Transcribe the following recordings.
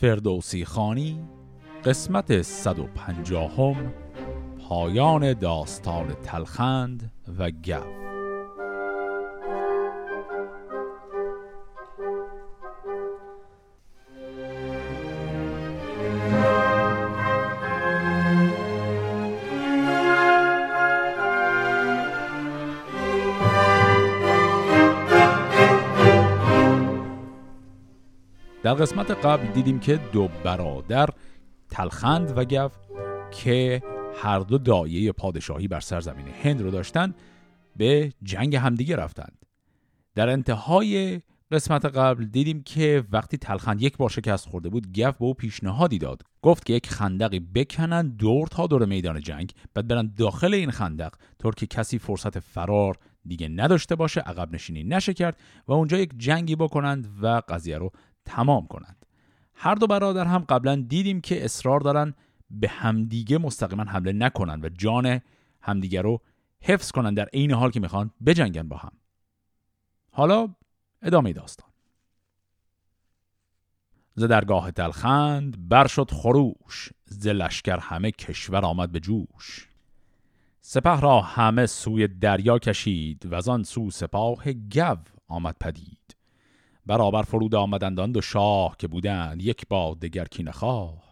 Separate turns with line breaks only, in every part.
فردوسی خانی قسمت 150 هم پایان داستان تلخند و گف قسمت قبل دیدیم که دو برادر تلخند و گف که هر دو دایه پادشاهی بر سرزمین هند رو داشتن به جنگ همدیگه رفتند. در انتهای قسمت قبل دیدیم که وقتی تلخند یک بار شکست خورده بود گف به او پیشنهادی داد. گفت که یک خندقی بکنن دور تا دور میدان جنگ بعد برن داخل این خندق. طور که کسی فرصت فرار دیگه نداشته باشه عقب نشینی نشه کرد و اونجا یک جنگی بکنند و قضیه رو تمام کنند. هر دو برادر هم قبلا دیدیم که اصرار دارن به همدیگه مستقیما حمله نکنن و جان همدیگه رو حفظ کنن در عین حال که می‌خوان بجنگن با هم. حالا ادامه داستان. ز درگاه تلخند بر شد خروش ز لشکر همه کشور آمد به جوش. سپه را همه سوی دریا کشید و آن سو سپاه گو آمد پدید. برابر فرود آمدند آن دو شاه که بودند یک با دگر کی نخواه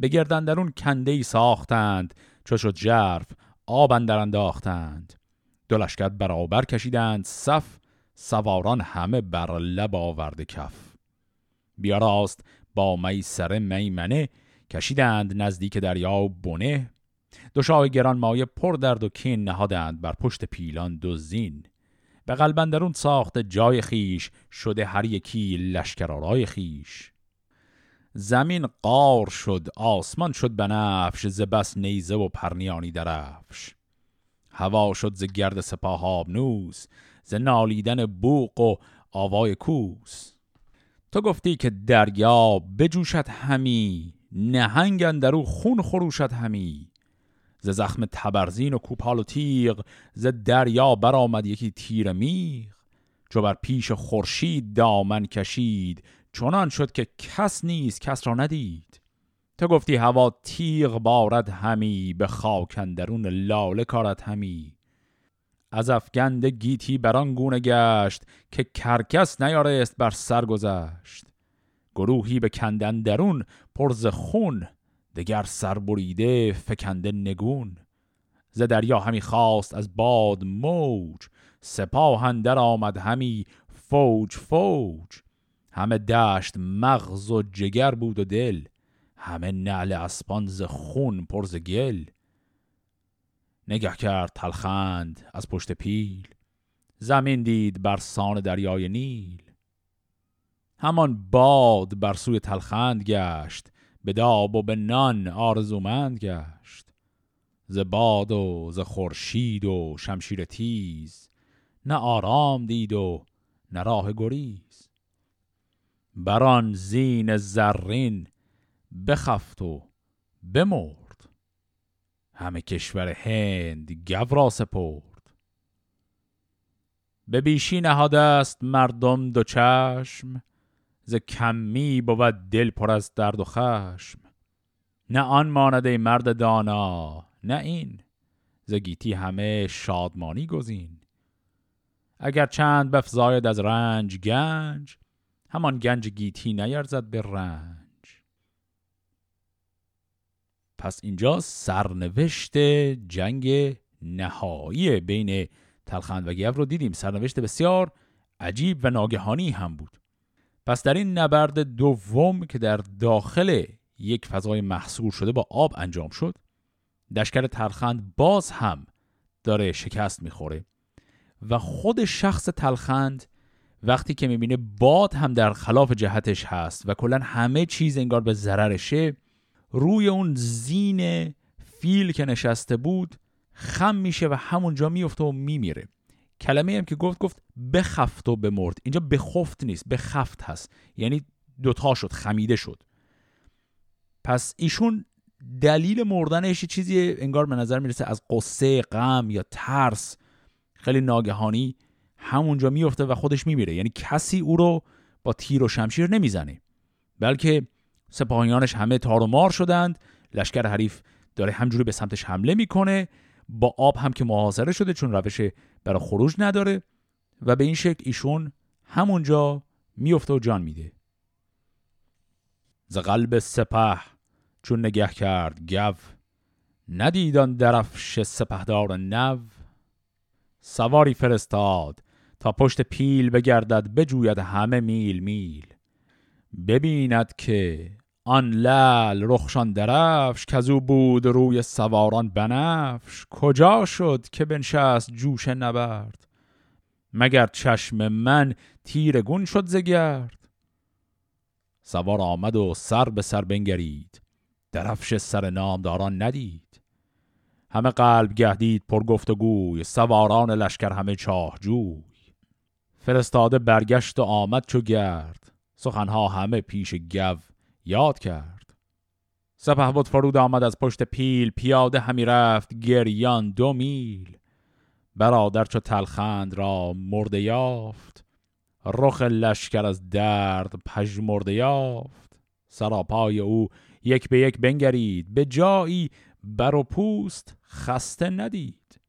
به گردن کنده ای ساختند چو شد ژرف آب اندر انداختند. دو لشکر برابر کشیدند صف سواران همه بر لب آورده کف. بیاراست با می سر میمنه کشیدند نزدیک دریا و بنه. دو شاه گران مایه پر درد و کین نهادند بر پشت پیلان دو زین. به قلبندرون ساخت جای خیش شده هر یکی لشکرارای خیش. زمین قار شد آسمان شد بنفش ز بس نیزه و پرنیانی درفش. هوا شد ز گرد سپاه آبنوس ز نالیدن بوق و آوای کوس. تو گفتی که دریا بجوشد همی نهنگ اندرو خون خروشد همی. ز زخم تبرزین و کوپال و تیغ ز دریا برآمد یکی تیر میغ. چو بر پیش خورشید دامن کشید چنان شد که کس نیست کس را ندید. تو گفتی هوا تیغ بارد همی به خاک اندرون لاله کارد همی. از افگند گیتی بران گونه گشت که کرکس نیارست بر سر گذشت. گروهی به کندن درون پرز خون دگر سربریده فکنده نگون ز دریا همی خواست از باد موج سپاه اندر آمد همی فوج فوج. همه دشت مغز و جگر بود و دل همه نعل اسپان ز خون پر ز گل. نگه کرد تلخند از پشت پیل زمین دید بر سان دریای نیل. همان باد بر سوی تلخند گشت به داب و به نان آرزومند گشت. ز باد و ز خورشید و شمشیر تیز نه آرام دید و نه راه گریز. بران زین زرین بخفت و بمرد. همه کشور هند گو را سپرد. به بیشی نهاده است مردم دو چشم ز کمی بود دل پر از درد و خشم. نه آن مانده مرد دانا نه این. ز گیتی همه شادمانی گزین. اگر چند بفزاید از رنج گنج همان گنج گیتی نیرزد به رنج. پس اینجا سرنوشت جنگ نهایی بین تلخند و گیو رو دیدیم. سرنوشت بسیار عجیب و ناگهانی هم بود. پس در این نبرد دوم که در داخل یک فضای محصور شده با آب انجام شد دشکر تلخند باز هم داره شکست می‌خوره و خود شخص تلخند وقتی که می‌بینه باد هم در خلاف جهتش هست و کلا همه چیز انگار به ضررشه روی اون زین فیل که نشسته بود خم میشه و همونجا میفته و میمیره. کلمه هم که گفت گفت بخفت و بمرد. اینجا بخفت نیست بخفت هست. یعنی دوتا شد خمیده شد. پس ایشون دلیل مردنش چیزی انگار به نظر می‌رسه از قصه غم یا ترس. خیلی ناگهانی همونجا میفته و خودش میمیره. یعنی کسی او رو با تیر و شمشیر نمی‌زنه. بلکه سپاهیانش همه تار و مار شدند. لشکر حریف داره همجوری به سمتش حمله می‌کنه. با آب هم که محاصره شده چون روش برای خروج نداره و به این شکل ایشون همونجا میفته و جان میده. ز قلب سپه چون نگه کرد گو ندیدان درفش سپهدار نو. سواری فرستاد تا پشت پیل بگردد بجوید همه میل میل. ببیند که آن لل رخشان درفش که او بود روی سواران بنفش. کجا شد که بنشست جوش نبرد؟ مگر چشم من تیر گون شد زگرد سوار آمد و سر به سر بنگرید. درفش سر نامداران ندید. همه قلب گهدید پر گفت و گوی. سواران لشکر همه چاه جوی فرستاده برگشت و آمد چو گرد. سخنها همه پیش گو یاد کرد. سپه بود فرود آمد از پشت پیل پیاده همی رفت گریان دو میل. برادر چو تلخند را مرده یافت. رخ لشکر از درد پژمرده یافت. سراپای او یک به یک بنگرید به جایی بر و پوست خسته ندید.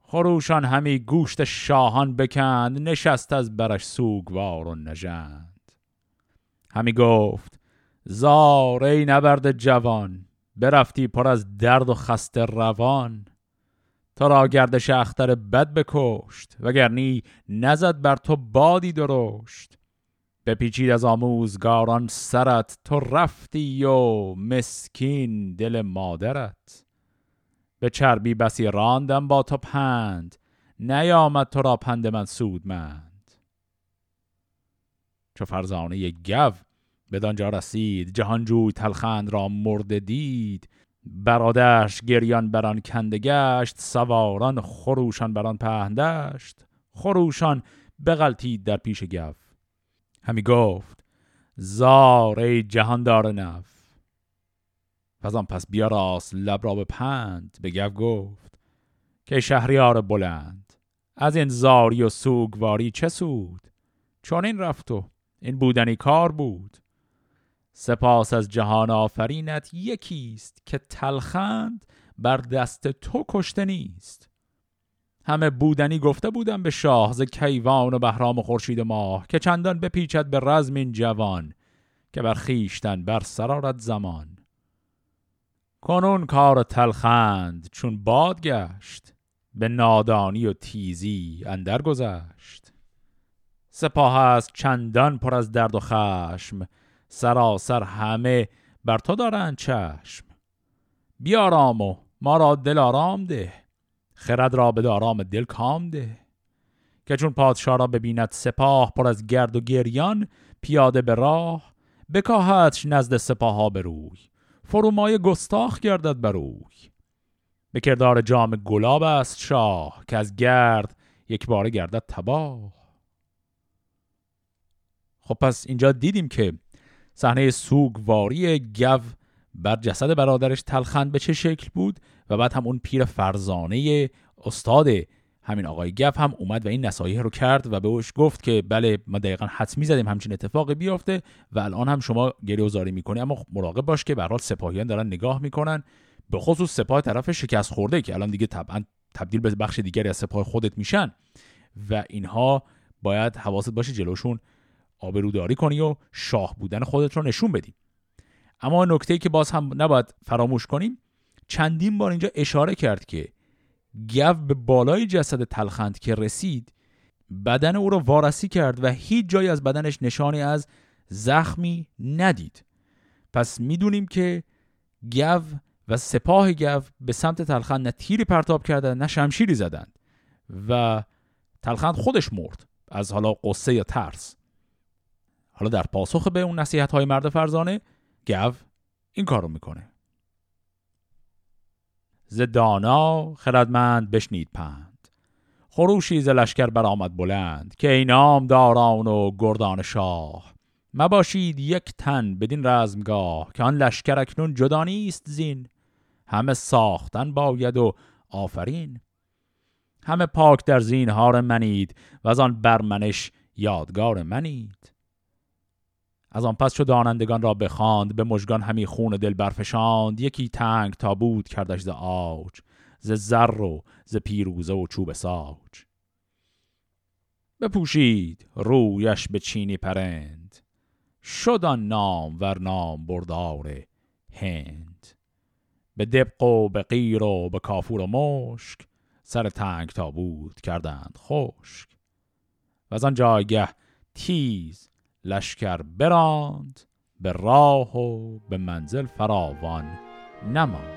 خروشان همی گوشت شاهان بکند نشست از برش سوگوار و نژند. همی گفت زار ای نبرد جوان برفتی پر از درد و خسته روان. تا را گردش اختر بد بکشت وگرنی نزد بر تو بادی درشت. بپیچید از آموزگاران سرت تو رفتی و مسکین دل مادرت. به چربی بسی راندم با تو پند نیامد تو را پند من سودمند. چو فرزانه گو بدانجا رسید جهانجوی تلخند را مرده دید. برادرش گریان بران کنده گشت سواران خروشان بران پهندشت خروشان بغلتید در پیش گو همی گفت زار ای جهاندار نف. پس پس بیاراست لب را به پند به گو گفت که شهریار بلند. از این زاری و سوگواری چه سود؟ چون این رفت و این بودنی کار بود. سپاس از جهان آفرینت یکیست که تلخند بر دست تو کشته نیست. همه بودنی گفته بودم به شاه ز کیوان و بهرام و خورشید ماه که چندان بپیچد به رزم این جوان که بر خیشتن بر سرارت زمان. کنون کار تلخند چون باد گشت به نادانی و تیزی اندر گذشت. سپاه است چندان پر از درد و خشم سراسر همه بر تو دارند چشم. بیارام و ما را دل آرام ده خرد را به دارام دل کام ده. که چون پادشاه را ببیند سپاه پر از گرد و گریان پیاده به راه بکاهتش نزد سپاه ها به روی فرومای گستاخ گردد بر روی به کردار جام گلاب است شاه که از گرد یک بار گردد تباه. خب پس اینجا دیدیم که صحنه سوگواری گو بر جسد برادرش تلخند به چه شکل بود و بعد هم اون پیر فرزانه استاد همین آقای گف هم اومد و این نصایح رو کرد و به اوش گفت که بله ما دقیقا حتمی زدیم همچین اتفاقی بیفته و الان هم شما گریه وزاری می‌کنی. اما مراقب باش که به حال سپاهیان دارن نگاه می‌کنن. به خصوص سپاه طرف شکست خورده که الان دیگه طبعا تبدیل به بخش دیگری از سپاه خودت میشن و اینها باید حواست باشه جلوشون آبروداری کنی و شاه بودن خودت رو نشون بدی. اما نکته که باز هم نباید فراموش کنیم چندین بار اینجا اشاره کرد که گو به بالای جسد تلخند که رسید بدن او را وارسی کرد و هیچ جایی از بدنش نشانی از زخمی ندید. پس می‌دونیم که گو و سپاه گو به سمت تلخند نه تیری پرتاب کردن نه شمشیری زدند و تلخند خودش مرد از حالا قصه یا ترس. حالا در پاسخ به اون نصیحت های مرد فرزانه گو این کارو می‌کنه. ز دانا خردمند بشنید پند. خروشی ز لشکر برآمد بلند که اینام داران و گردان شاه مباشید یک تن بدین رزمگاه که آن لشکر اکنون جدا نیست زین. همه ساختن باید و آفرین. همه پاک در زینهار منید و از آن برمنش یادگار منید. از آن پس چو دانندگان را بخواند به مژگان همی خون دل برفشاند. یکی تنگ تابوت کردش ز آج ز زر و ز پیروزه و چوب ساج. بپوشید رویش به چینی پرند شد نام ور نام بردار هند. به دبق و به غیر و به کافور و مشک سر تنگ تابوت کردند خشک. و از آن جایگه تیز لشکر براند به راه و به منزل فراوان نماند.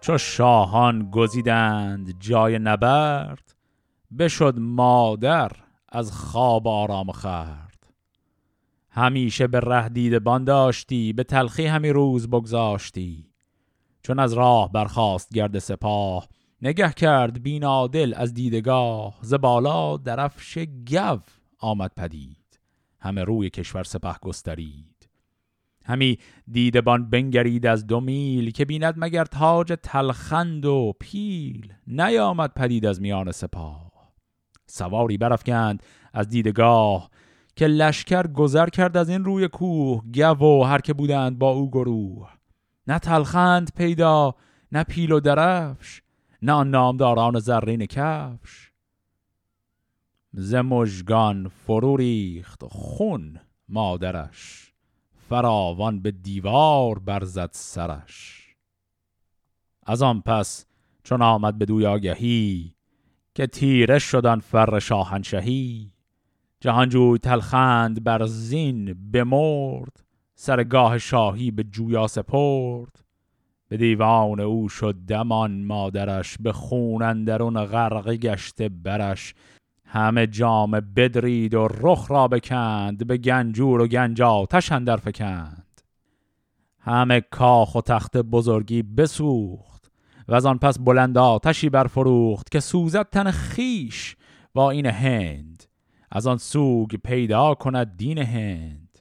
چو شاهان گزیدند جای نبرد بشد مادر از خواب آرام خرد همیشه به ره دیده بان داشتی به تلخی همی روز بگذاشتی. چون از راه برخاست گرد سپاه نگه کرد بینادل از دیدگاه. ز بالا درفش گو آمد پدید همه روی کشور سپه گسترید. همی دیدبان بنگرید از دو میل که بیند مگر تاج تلخند و پیل نیامد پدید از میان سپاه. سواری برافکند از دیدگاه که لشکر گذر کرد از این روی کوه. گو و هر که بودند با او گروه. نه تلخند پیدا نه پیل و درفش نه نامداران زرین کفش. ز مژگان فرو ریخت خون مادرش. فراوان به دیوار برزد سرش. از آن پس چون آمد به دوی آگهی که تیره شدن فر شاهنشهی. جهانجوی تلخند بر زین بمرد سرگاه شاهی به جویا سپرد. به دیوان او شد دمان مادرش به خون اندرون غرقه گشته برش. همه جام بدرید و رخ را بکند به گنجور و گنج آتش اندر فکند. همه کاخ و تخت بزرگی بسوخت و از آن پس بلند آتشی برفروخت که سوزد تن خیش با این هند. از آن سوگ پیدا کند دین هند.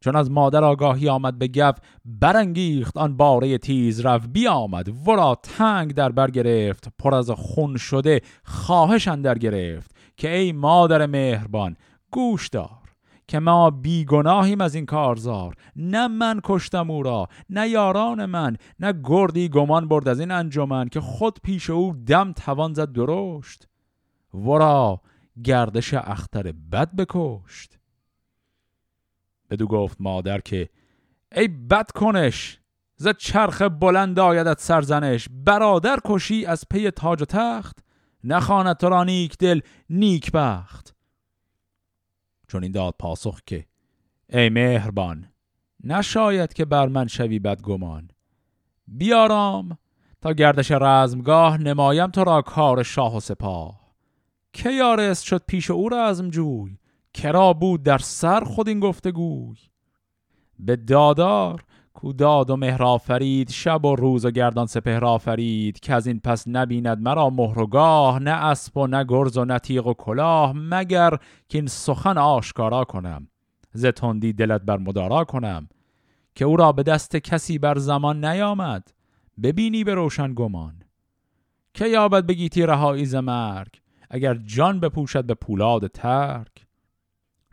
چون از مادر آگاهی آمد به گف برانگیخت آن باره تیز رف. بیامد ورا تنگ در بر گرفت پر از خون شده خواهش اندر گرفت که ای مادر مهربان گوش دار که ما بیگناهیم از این کارزار. نه من کشتم او را نه یاران من نه گردی گمان برد از این انجمن که خود پیش او دم توان زد درشت. ورا گردش اختر بد بکشت. بدو گفت مادر که ای بد کنش ز چرخ بلند آیدت سرزنش برادر کشی از پی تاج و تخت نخواند تو را نیک دل نیک بخت. چون این داد پاسخ که ای مهربان نشاید که بر من شوی بدگمان. بیارام تا گردش رزمگاه نمایم تو را کار شاه و سپاه. که شد پیش او رزم جوی؟ کرا بود در سر خود این گفتگوی؟ به دادار کو داد و مهر فرید شب و روز و گردان سپهر آفرید که از این پس نبیند مرا مهر و گاه نه اسب و نه گرز و نه تیغ و کلاه مگر که این سخن آشکارا کنم ز تندی دلت بر مدارا کنم که او را به دست کسی بر زمان نیامد ببینی به روشن گمان. که یابد بگیتی رهایی ز مرگ؟ اگر جان بپوشد به پولاد ترک.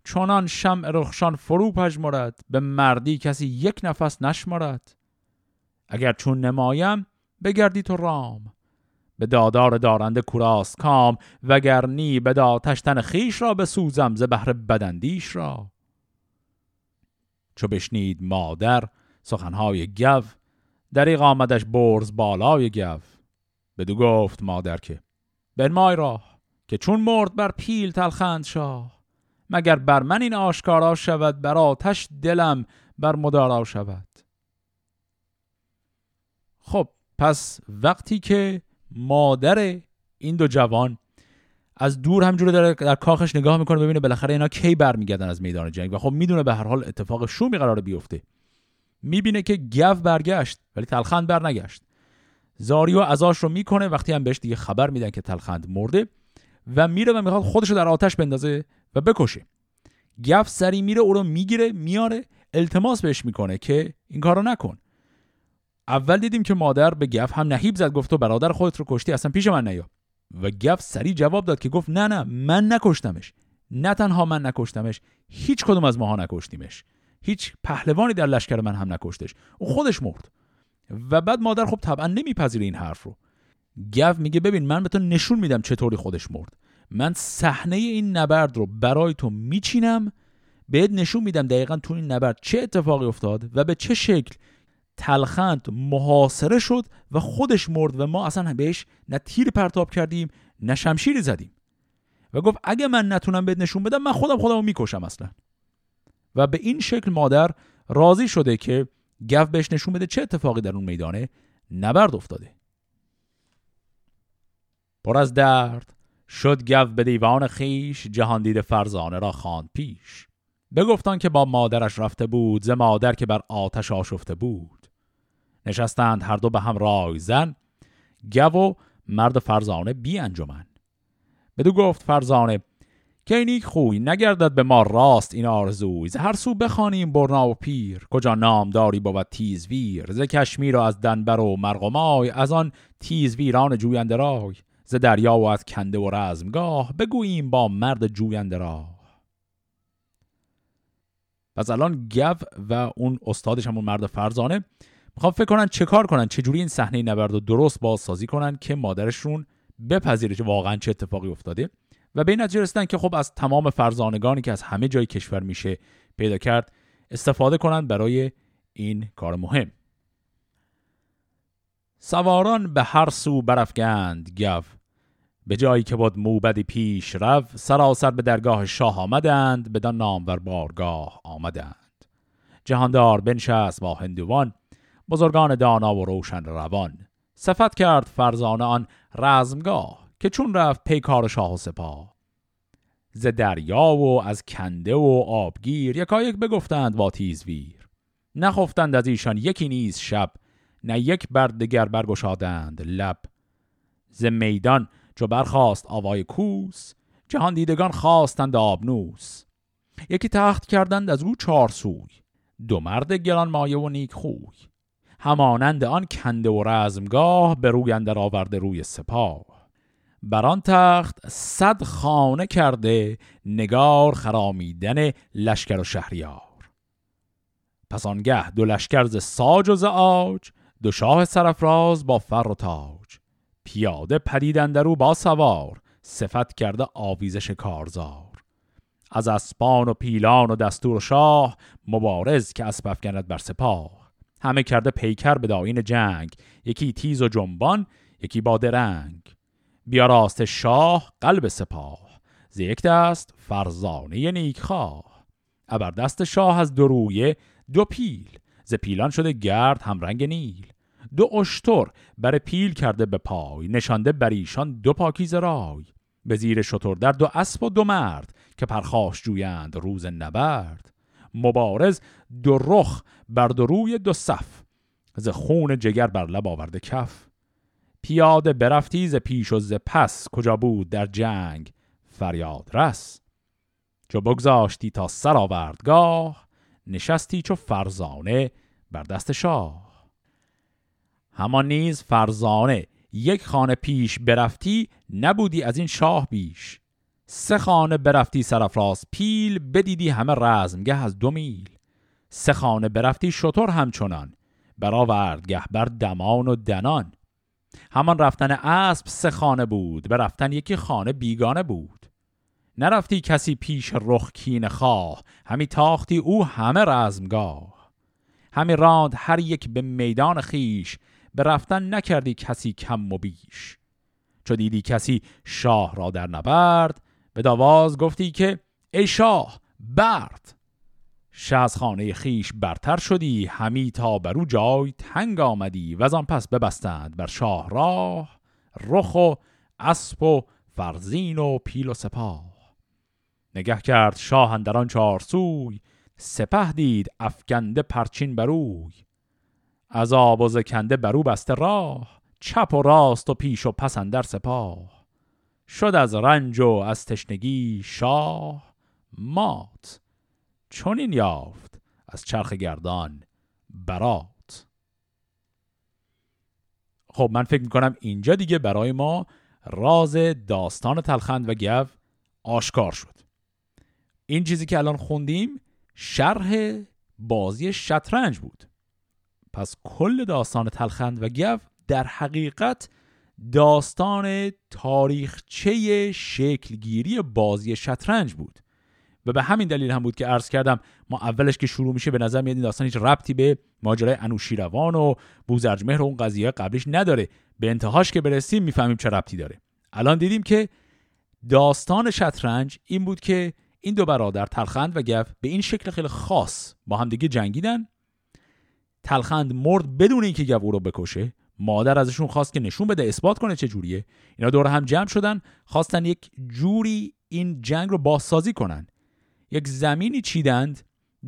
چونان شمع رخشان فرو پژمرد به مردی کسی یک نفس نشمرد. اگر چون نمایم بگردی تو رام. به دادار دارنده کوراس کام وگر نی به داتشتن خیش را بسوزم ز بهر بدندیش را. چو بشنید مادر سخنهای گو دریغ آمدش برز بالای گو. بدو گفت مادر که بنمای راه. که چون مرد بر پیل تلخند شاه مگر بر من این آشکارا شود بر آتش دلم بر مدارا شود؟ خب پس وقتی که مادر این دو جوان از دور همجوری داره در کاخش نگاه می‌کنه ببینه بالاخره اینا کی برمیگردن از میدان جنگ و خب می‌دونه به هر حال اتفاق شومی قرار بیفته. می‌بینه که گو برگشت ولی تلخند برنگشت. زاریو ازاش رو می‌کنه وقتی هم بهش دیگه خبر میدن که تلخند مرده و میره و می‌خواد خودش رو در آتش بندازه و بکشه. گف سری میره او رو می‌گیره میاره التماس بهش می‌کنه که این کارو نکن. اول دیدیم که مادر به گف هم نهیب زد گفت تو برادر خودت رو کشتی اصلا پیش من نیا. و گف سری جواب داد که گفت نه نه من نکشتمش. نه تنها من نکشتمش هیچ کدوم از ماها نکشتیمش. هیچ پهلوانی در لشکر من هم نکشتش. او خودش مرد. و بعد مادر خب طبعا نمیپذیره این حرف رو. گو میگه ببین من به تو نشون میدم چطوری خودش مرد. من صحنه این نبرد رو برای تو میچینم بهت نشون میدم دقیقا تو این نبرد چه اتفاقی افتاد و به چه شکل تلخند محاصره شد و خودش مرد و ما اصلا بهش نه تیر پرتاب کردیم نه شمشیری زدیم. و گفت اگه من نتونم بهت نشون بدم من خودم خودم رو می‌کشم اصلا. و به این شکل مادر راضی شده که گف بهش نشون بده چه اتفاقی در اون میدانه نبرد افتاده. پر از درد. شد گو به دیوان خیش جهان دید فرزانه را خواند پیش. بگفتان که با مادرش رفته بود ز مادر که بر آتش آشفته بود. نشستند هر دو به هم رای زن. گو و مرد فرزانه بی انجمن بدو گفت فرزانه که نیک خوی نگردد به ما راست این آرزوی؟ ز هر سو بخوانیم برنا و پیر. کجا نامداری بود تیزویر؟ ز کشمیر و از دنبر و مرغمای از آن تیزویران جوینده رای. ز دریا و از کنده و رزمگاه بگوییم با مرد جوینده راه. پس الان گو و اون استادش همون مرد فرزانه می‌خوام فکر کنن چه کار کنن چجوری این صحنه نبرد رو درست بازسازی کنن که مادرشون بپذیره که واقعا چه اتفاقی افتاده و به این رسیدن که خب از تمام فرزانگانی که از همه جای کشور میشه پیدا کرد استفاده کنند برای این کار مهم. سواران به هر سو برافگند گو به جایی که بود موبدی پیش رو سراسر به درگاه شاه آمدند بدان نامور بارگاه آمدند. جهاندار بنشست با هندوان بزرگان دانا و روشن روان. صفت کرد فرزانه آن رزمگاه که چون رفت پیکار شاه و سپاه. ز دریا و از کنده و آبگیر یکایک بگفتند با تیزویر. نخفتند از ایشان یکی نیز شب نه یک بر دگر برگشادند لب. ز میدان چو برخواست آوای کوس جهان دیدگان خواستند آبنوس. یکی تخت کردند از او چهار سوی دو مرد گران مایه و نیک خوی. همانند آن کنده و رزمگاه به روی اندر آورده روی سپاه. بر آن تخت صد خانه کرده نگار خرامیدن لشکر و شهریار. پس آنگه دو لشکر ز ساج و ز آج دو شاه سرفراز با فر و تاج. پیاده پدیدن او با سوار صفت کرده آویزش کارزار. از اسپان و پیلان و دستور شاه مبارز که اسب افکند بر سپاه. همه کرده پیکر به داین جنگ یکی تیز و جنبان یکی با درنگ. بیا راست شاه قلب سپاه ز یک دست فرزانه نیکخواه. ابر دست شاه از درویه دو پیل ز پیلان شده گرد هم رنگ نیل. دو اشتر بر پیل کرده به پای نشانده بر ایشان دو پاکیز رای. به زیر شتر در دو اسب و دو مرد که پرخاش جویند روز نبرد. مبارز دو رخ بر دو روی دو صف ز خون جگر بر لب آورده کف. پیاده برفتی ز پیش و ز پس کجا بود در جنگ فریاد رس. چو بگذاشتی تا سر آوردگاه نشستی چو فرزانه بر دست شاه. همان نیز فرزانه یک خانه پیش برفتی نبودی از این شاه بیش. سه خانه برفتی سرفراز پیل بدیدی همه رزمگه از دو میل. سه خانه برفتی شطور همچنان برآوردگه بر دمان و دنان. همان رفتن اسب سه خانه بود به رفتن یکی خانه بیگانه بود. نرفتی کسی پیش رخ کین خواه همی تاختی او همه رزمگاه. همی راند هر یک به میدان خیش به رفتن نکردی کسی کم و بیش. چو دیدی کسی شاه را در نبرد به داواز گفتی که ای شاه برد. از خانه خیش برتر شدی همی تا برو جای تنگ آمدی و از آن پس ببستند بر شاه راه رخ و اسب و فرزین و پیل و سپاه. نگه کرد شاه اندران چهار سوی سپه دید افکنده پرچین بروی از آب و زکنده برو بسته راه چپ و راست و پیش و پس اندر سپاه. شد از رنج و از تشنگی شاه. مات. چون این یافت از چرخ گردان برات. خب من فکر می‌کنم اینجا دیگه برای ما راز داستان تلخند و گو آشکار شد. این چیزی که الان خوندیم شرح بازی شطرنج بود. پس کل داستان تلخند و گو در حقیقت داستان تاریخچه شکلگیری بازی شطرنج بود. و به همین دلیل هم بود که عرض کردم ما اولش که شروع میشه به نظر میاد این داستان هیچ ربطی به ماجرای انوشیروان و بوزرجمهر و اون قضیه قبلش نداره. به انتهاش که برسیم می‌فهمیم چه ربطی داره. الان دیدیم که داستان شطرنج این بود که این دو برادر تلخند و گف به این شکل خیلی خاص با همدیگه جنگیدن تلخند مرد بدون اینکه گو رو بکشه. مادر ازشون خواست که نشون بده اثبات کنه چه جوریه. اینا دور هم جمع شدن خواستن یک جوری این جنگ رو بازسازی کنن. یک زمینی چیدند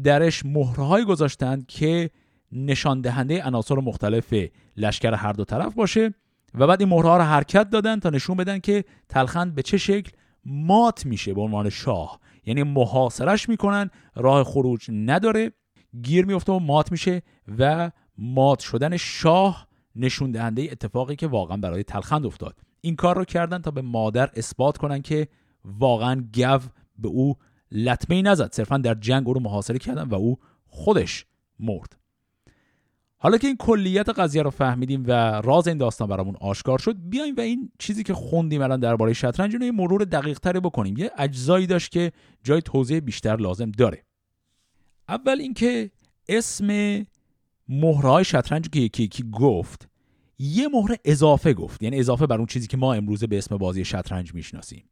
درش مهرهایی گذاشتند که نشان دهنده عناصر مختلف لشکر هر دو طرف باشه و بعد این مهرها رو حرکت دادن تا نشون بدن که تلخند به چه شکل مات میشه به عنوان شاه. یعنی محاصرش می‌کنن راه خروج نداره. گیر میفته و مات میشه و مات شدن شاه نشون دهنده اتفاقی که واقعا برای تلخند افتاد. این کار رو کردن تا به مادر اثبات کنن که واقعا گو به او لطمه نزد. صرفا در جنگ او رو محاصره کردن و او خودش مرد. حالا که این کلیت قضیه رو فهمیدیم و راز این داستان برامون آشکار شد بیایم و این چیزی که خوندیم الان درباره شطرنج رو یه مرور دقیق بکنیم. یه اجزایی داشت که جای توضیح بیشتر لازم داره. اول اینکه اسم مهرهای شطرنج که یکی یکی گفت یه مهره اضافه گفت. یعنی اضافه بر اون چیزی که ما امروزه به اسم بازی شطرنج می‌شناسیم.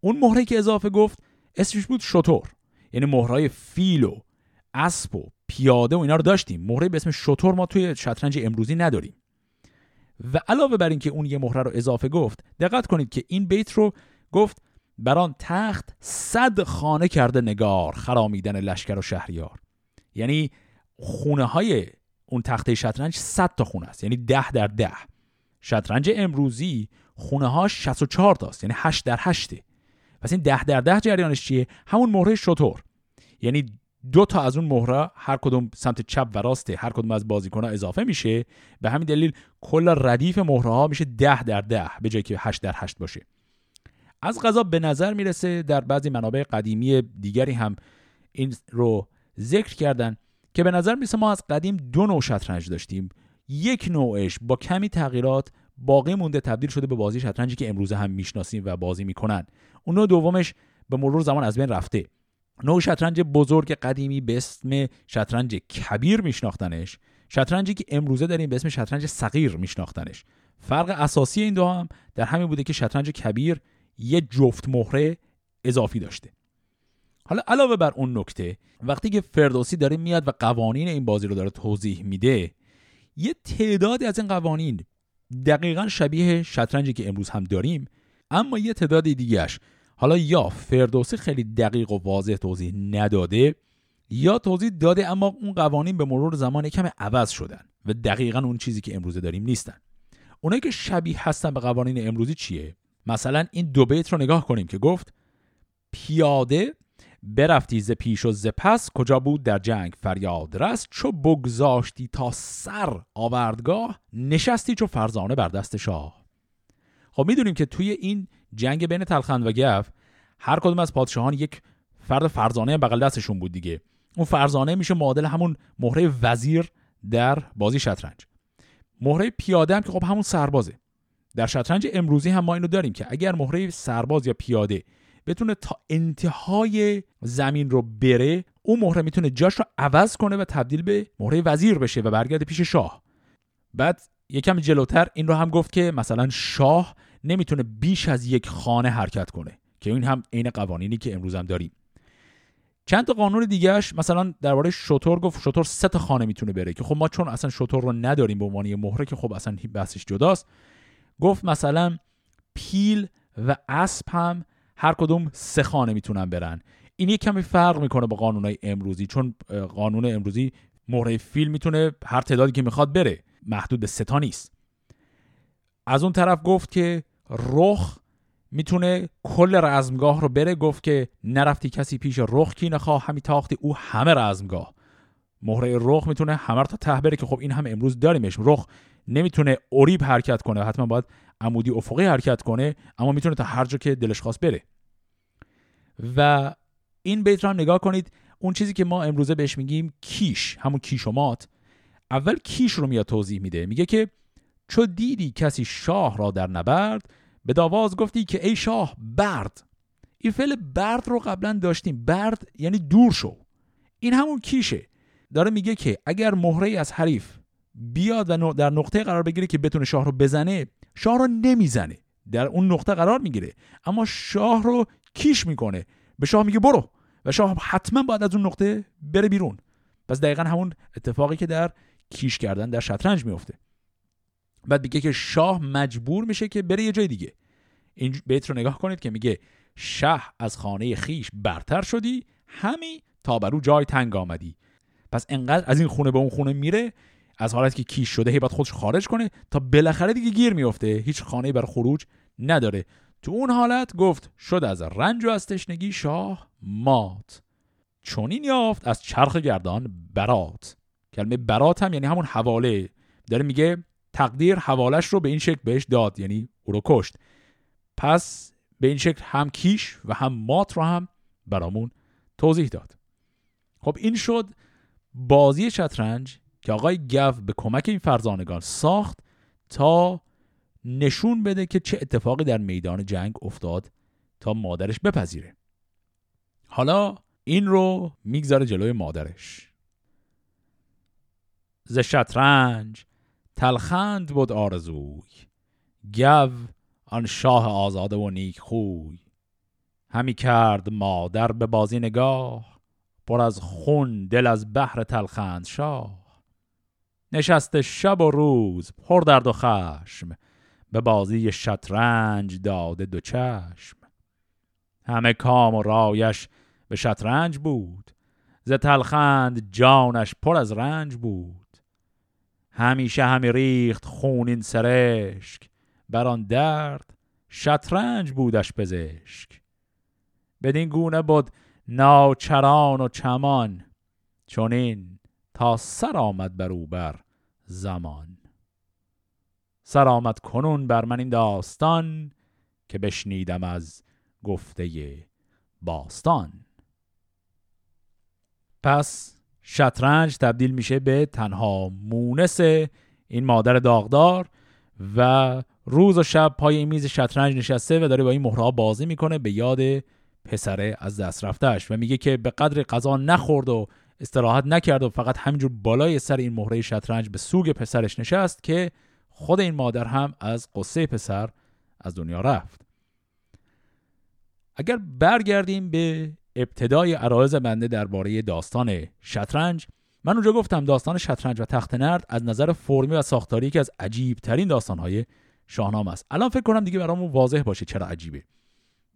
اون مهره که اضافه گفت اسمش بود شطور. یعنی مهرهای فیل و اسب و پیاده و اینا رو داشتیم. مهره به اسم شطور ما توی شطرنج امروزی نداریم. و علاوه بر اینکه اون یه مهره رو اضافه گفت دقت کنید که این بیت رو گفت بران تخت صد خانه کرده نگار خرامیدن لشکر و شهریار. یعنی خونه های اون تخته شطرنج 100 تا خونه است یعنی 10 در 10 شطرنج امروزی خونه ها 64 تاست یعنی 8 در 8 پس این 10 در 10 جریانش چیه؟ همون مهره شطور. یعنی دو تا از اون مهره هر کدوم سمت چپ و راست هر کدوم از بازیکن اضافه میشه. به همین دلیل کل ردیف مهره ها میشه 10 در 10 به جای که 8 در 8 باشه. از غذا به نظر می‌رسه در بعضی منابع قدیمی دیگری هم این رو ذکر کردن که به نظر میسه ما از قدیم دو نوع شطرنج داشتیم. یک نوعش با کمی تغییرات باقی مونده تبدیل شده به بازی شطرنجی که امروزه هم می‌شناسیم و بازی می‌کنن. اون نوع دومش به مرور زمان از بین رفته. نوع شطرنج بزرگ قدیمی به اسم شطرنج کبیر میشناختنش. شطرنجی که امروزه داریم به اسم شطرنج صغیر میشناختنش. فرق اساسی این دو هم در همین بوده که شطرنج کبیر یه جفت مهره اضافی داشته. حالا علاوه بر اون نکته وقتی که فردوسی داره میاد و قوانین این بازی رو داره توضیح میده یه تعدادی از این قوانین دقیقا شبیه شطرنجی که امروز هم داریم اما یه تعداد دیگهش حالا یا فردوسی خیلی دقیق و واضح توضیح نداده یا توضیح داده اما اون قوانین به مرور زمان کم عوض شدن و دقیقا اون چیزی که امروزه داریم نیستن. اونایی که شبیه هستن به قوانین امروزی چیه؟ مثلا این دو بیت رو نگاه کنیم که گفت پیاده برفتی ز پیش و ز پس کجا بود در جنگ فریاد رست چو بگذاشتی تا سر آوردگاه نشستی چو فرزانه بر دست شاه. خب می‌دونیم که توی این جنگ بین تلخند و گف هر کدوم از پادشاهان یک فرد فرزانه بغل دستشون بود دیگه. اون فرزانه میشه معادل همون مهره وزیر در بازی شطرنج. مهره پیاده هم که خب همون سربازه. در شطرنج امروزی هم ما اینو داریم که اگر مهره سرباز یا پیاده بتونه تا انتهای زمین رو بره اون مهره می‌تونه جاش رو عوض کنه و تبدیل به مهره وزیر بشه و برگرده پیش شاه. بعد یکم جلوتر این رو هم گفت که مثلا شاه نمی‌تونه بیش از یک خانه حرکت کنه که این هم عین قوانینی که امروز هم داریم. چند تا قانون دیگهش مثلا درباره شطور گفت شطور سه تا خانه می‌تونه بره که خب ما چون اصلا شطور رو نداریم به عنوان مهره که خب اصلا بحثش جداست گفت مثلا پیل و اسب هم هر کدوم سه خانه می‌تونن برن. این یک کمی فرق می‌کنه با قانونهای امروزی چون قانون امروزی مهره فیل می‌تونه هر تعدادی که می‌خواد بره محدود به سه تا نیست. از اون طرف گفت که رخ می‌تونه کل رزمگاه رو بره گفت که نرفتی کسی پیش رخ کی نخواه همی تاختی او همه رزمگاه. مهره رخ می‌تونه همه رو تا ته بره که خب این هم امروز داریمش. رخ نمی‌تونه اوریب حرکت کنه. حتما باید عمودی افقی حرکت کنه اما می‌تونه تا هر جا که دلش خواست بره. و این بیت رو هم نگاه کنید. اون چیزی که ما امروزه بهش میگیم کیش همون کیش و مات اول کیش رو میاد توضیح میده. میگه که چو دیدی کسی شاه را در نبرد به داواز گفتی که ای شاه برد. این فعل برد رو قبلا داشتیم. برد یعنی دور شو. این همون کیشه. داره میگه که اگر مهره از حریف بیاد و در نقطه قرار بگیره که بتونه شاه رو بزنه شاه رو نمی‌زنه. در اون نقطه قرار می‌گیره. اما شاه رو کیش می‌کنه. به شاه میگه برو. و شاه حتما باید از اون نقطه بره بیرون. پس دقیقا همون اتفاقی که در کیش کردن در شطرنج میفته بعد میگه که شاه مجبور میشه که بره یه جای دیگه. این بیت رو نگاه کنید که میگه شه از خانه خیش برتر شدی همی تا برو جای تنگ آمدی. پس انقدر از این خونه به اون خونه میره از حالتی که کیش شده هی باید خودش خارج کنه تا بالاخره دیگه گیر میفته هیچ خانه بر خروج نداره. تو اون حالت گفت شد از رنج و از تشنگی شاه مات. چونین یافت از چرخ گردان برات. کلمه برات هم یعنی همون حواله. داره میگه تقدیر حوالش رو به این شکل بهش داد یعنی او رو کشت. پس به این شکل هم کیش و هم مات رو هم برامون توضیح داد. خب این شد بازی شطرنج که آقای گو به کمک این فرزانگان ساخت تا نشون بده که چه اتفاقی در میدان جنگ افتاد تا مادرش بپذیره. حالا این رو می‌گذاره جلوی مادرش. ز شطرنج تلخند بود آرزوی. گو آن شاه آزاده و نیک خوی. همی کرد مادر به بازی نگاه پر از خون دل از بحر تلخند شاه. نشسته شب و روز پر درد و خشم به بازی شطرنج داده دو چشم. همه کام و رایش به شطرنج بود ز تلخند جانش پر از رنج بود. همیشه همی ریخت خونین سرشک بر آن درد شطرنج بودش پزشک. بدین گونه بود ناچران و چمان چونین سر آمد بر او بر زمان. سر آمد کنون بر من این داستان که بشنیدم از گفته باستان. پس شطرنج تبدیل میشه به تنها مونس این مادر داغدار و روز و شب پای این میز شطرنج نشسته و داره با این مهرها بازی می‌کنه به یاد پسره از دست رفتهش و میگه که به قدر قضا نخورد و استراحت نکرد و فقط همینجور بالای سر این مهره شطرنج به سوگ پسرش نشست که خود این مادر هم از قصه پسر از دنیا رفت. اگر برگردیم به ابتدای عرایز بنده درباره داستان شطرنج من اونجا گفتم داستان شطرنج و تخت نرد از نظر فرمی و ساختاری که از عجیب ترین داستانهای شاهنامه است. الان فکر کنم دیگه برامون واضح باشه چرا عجیبه.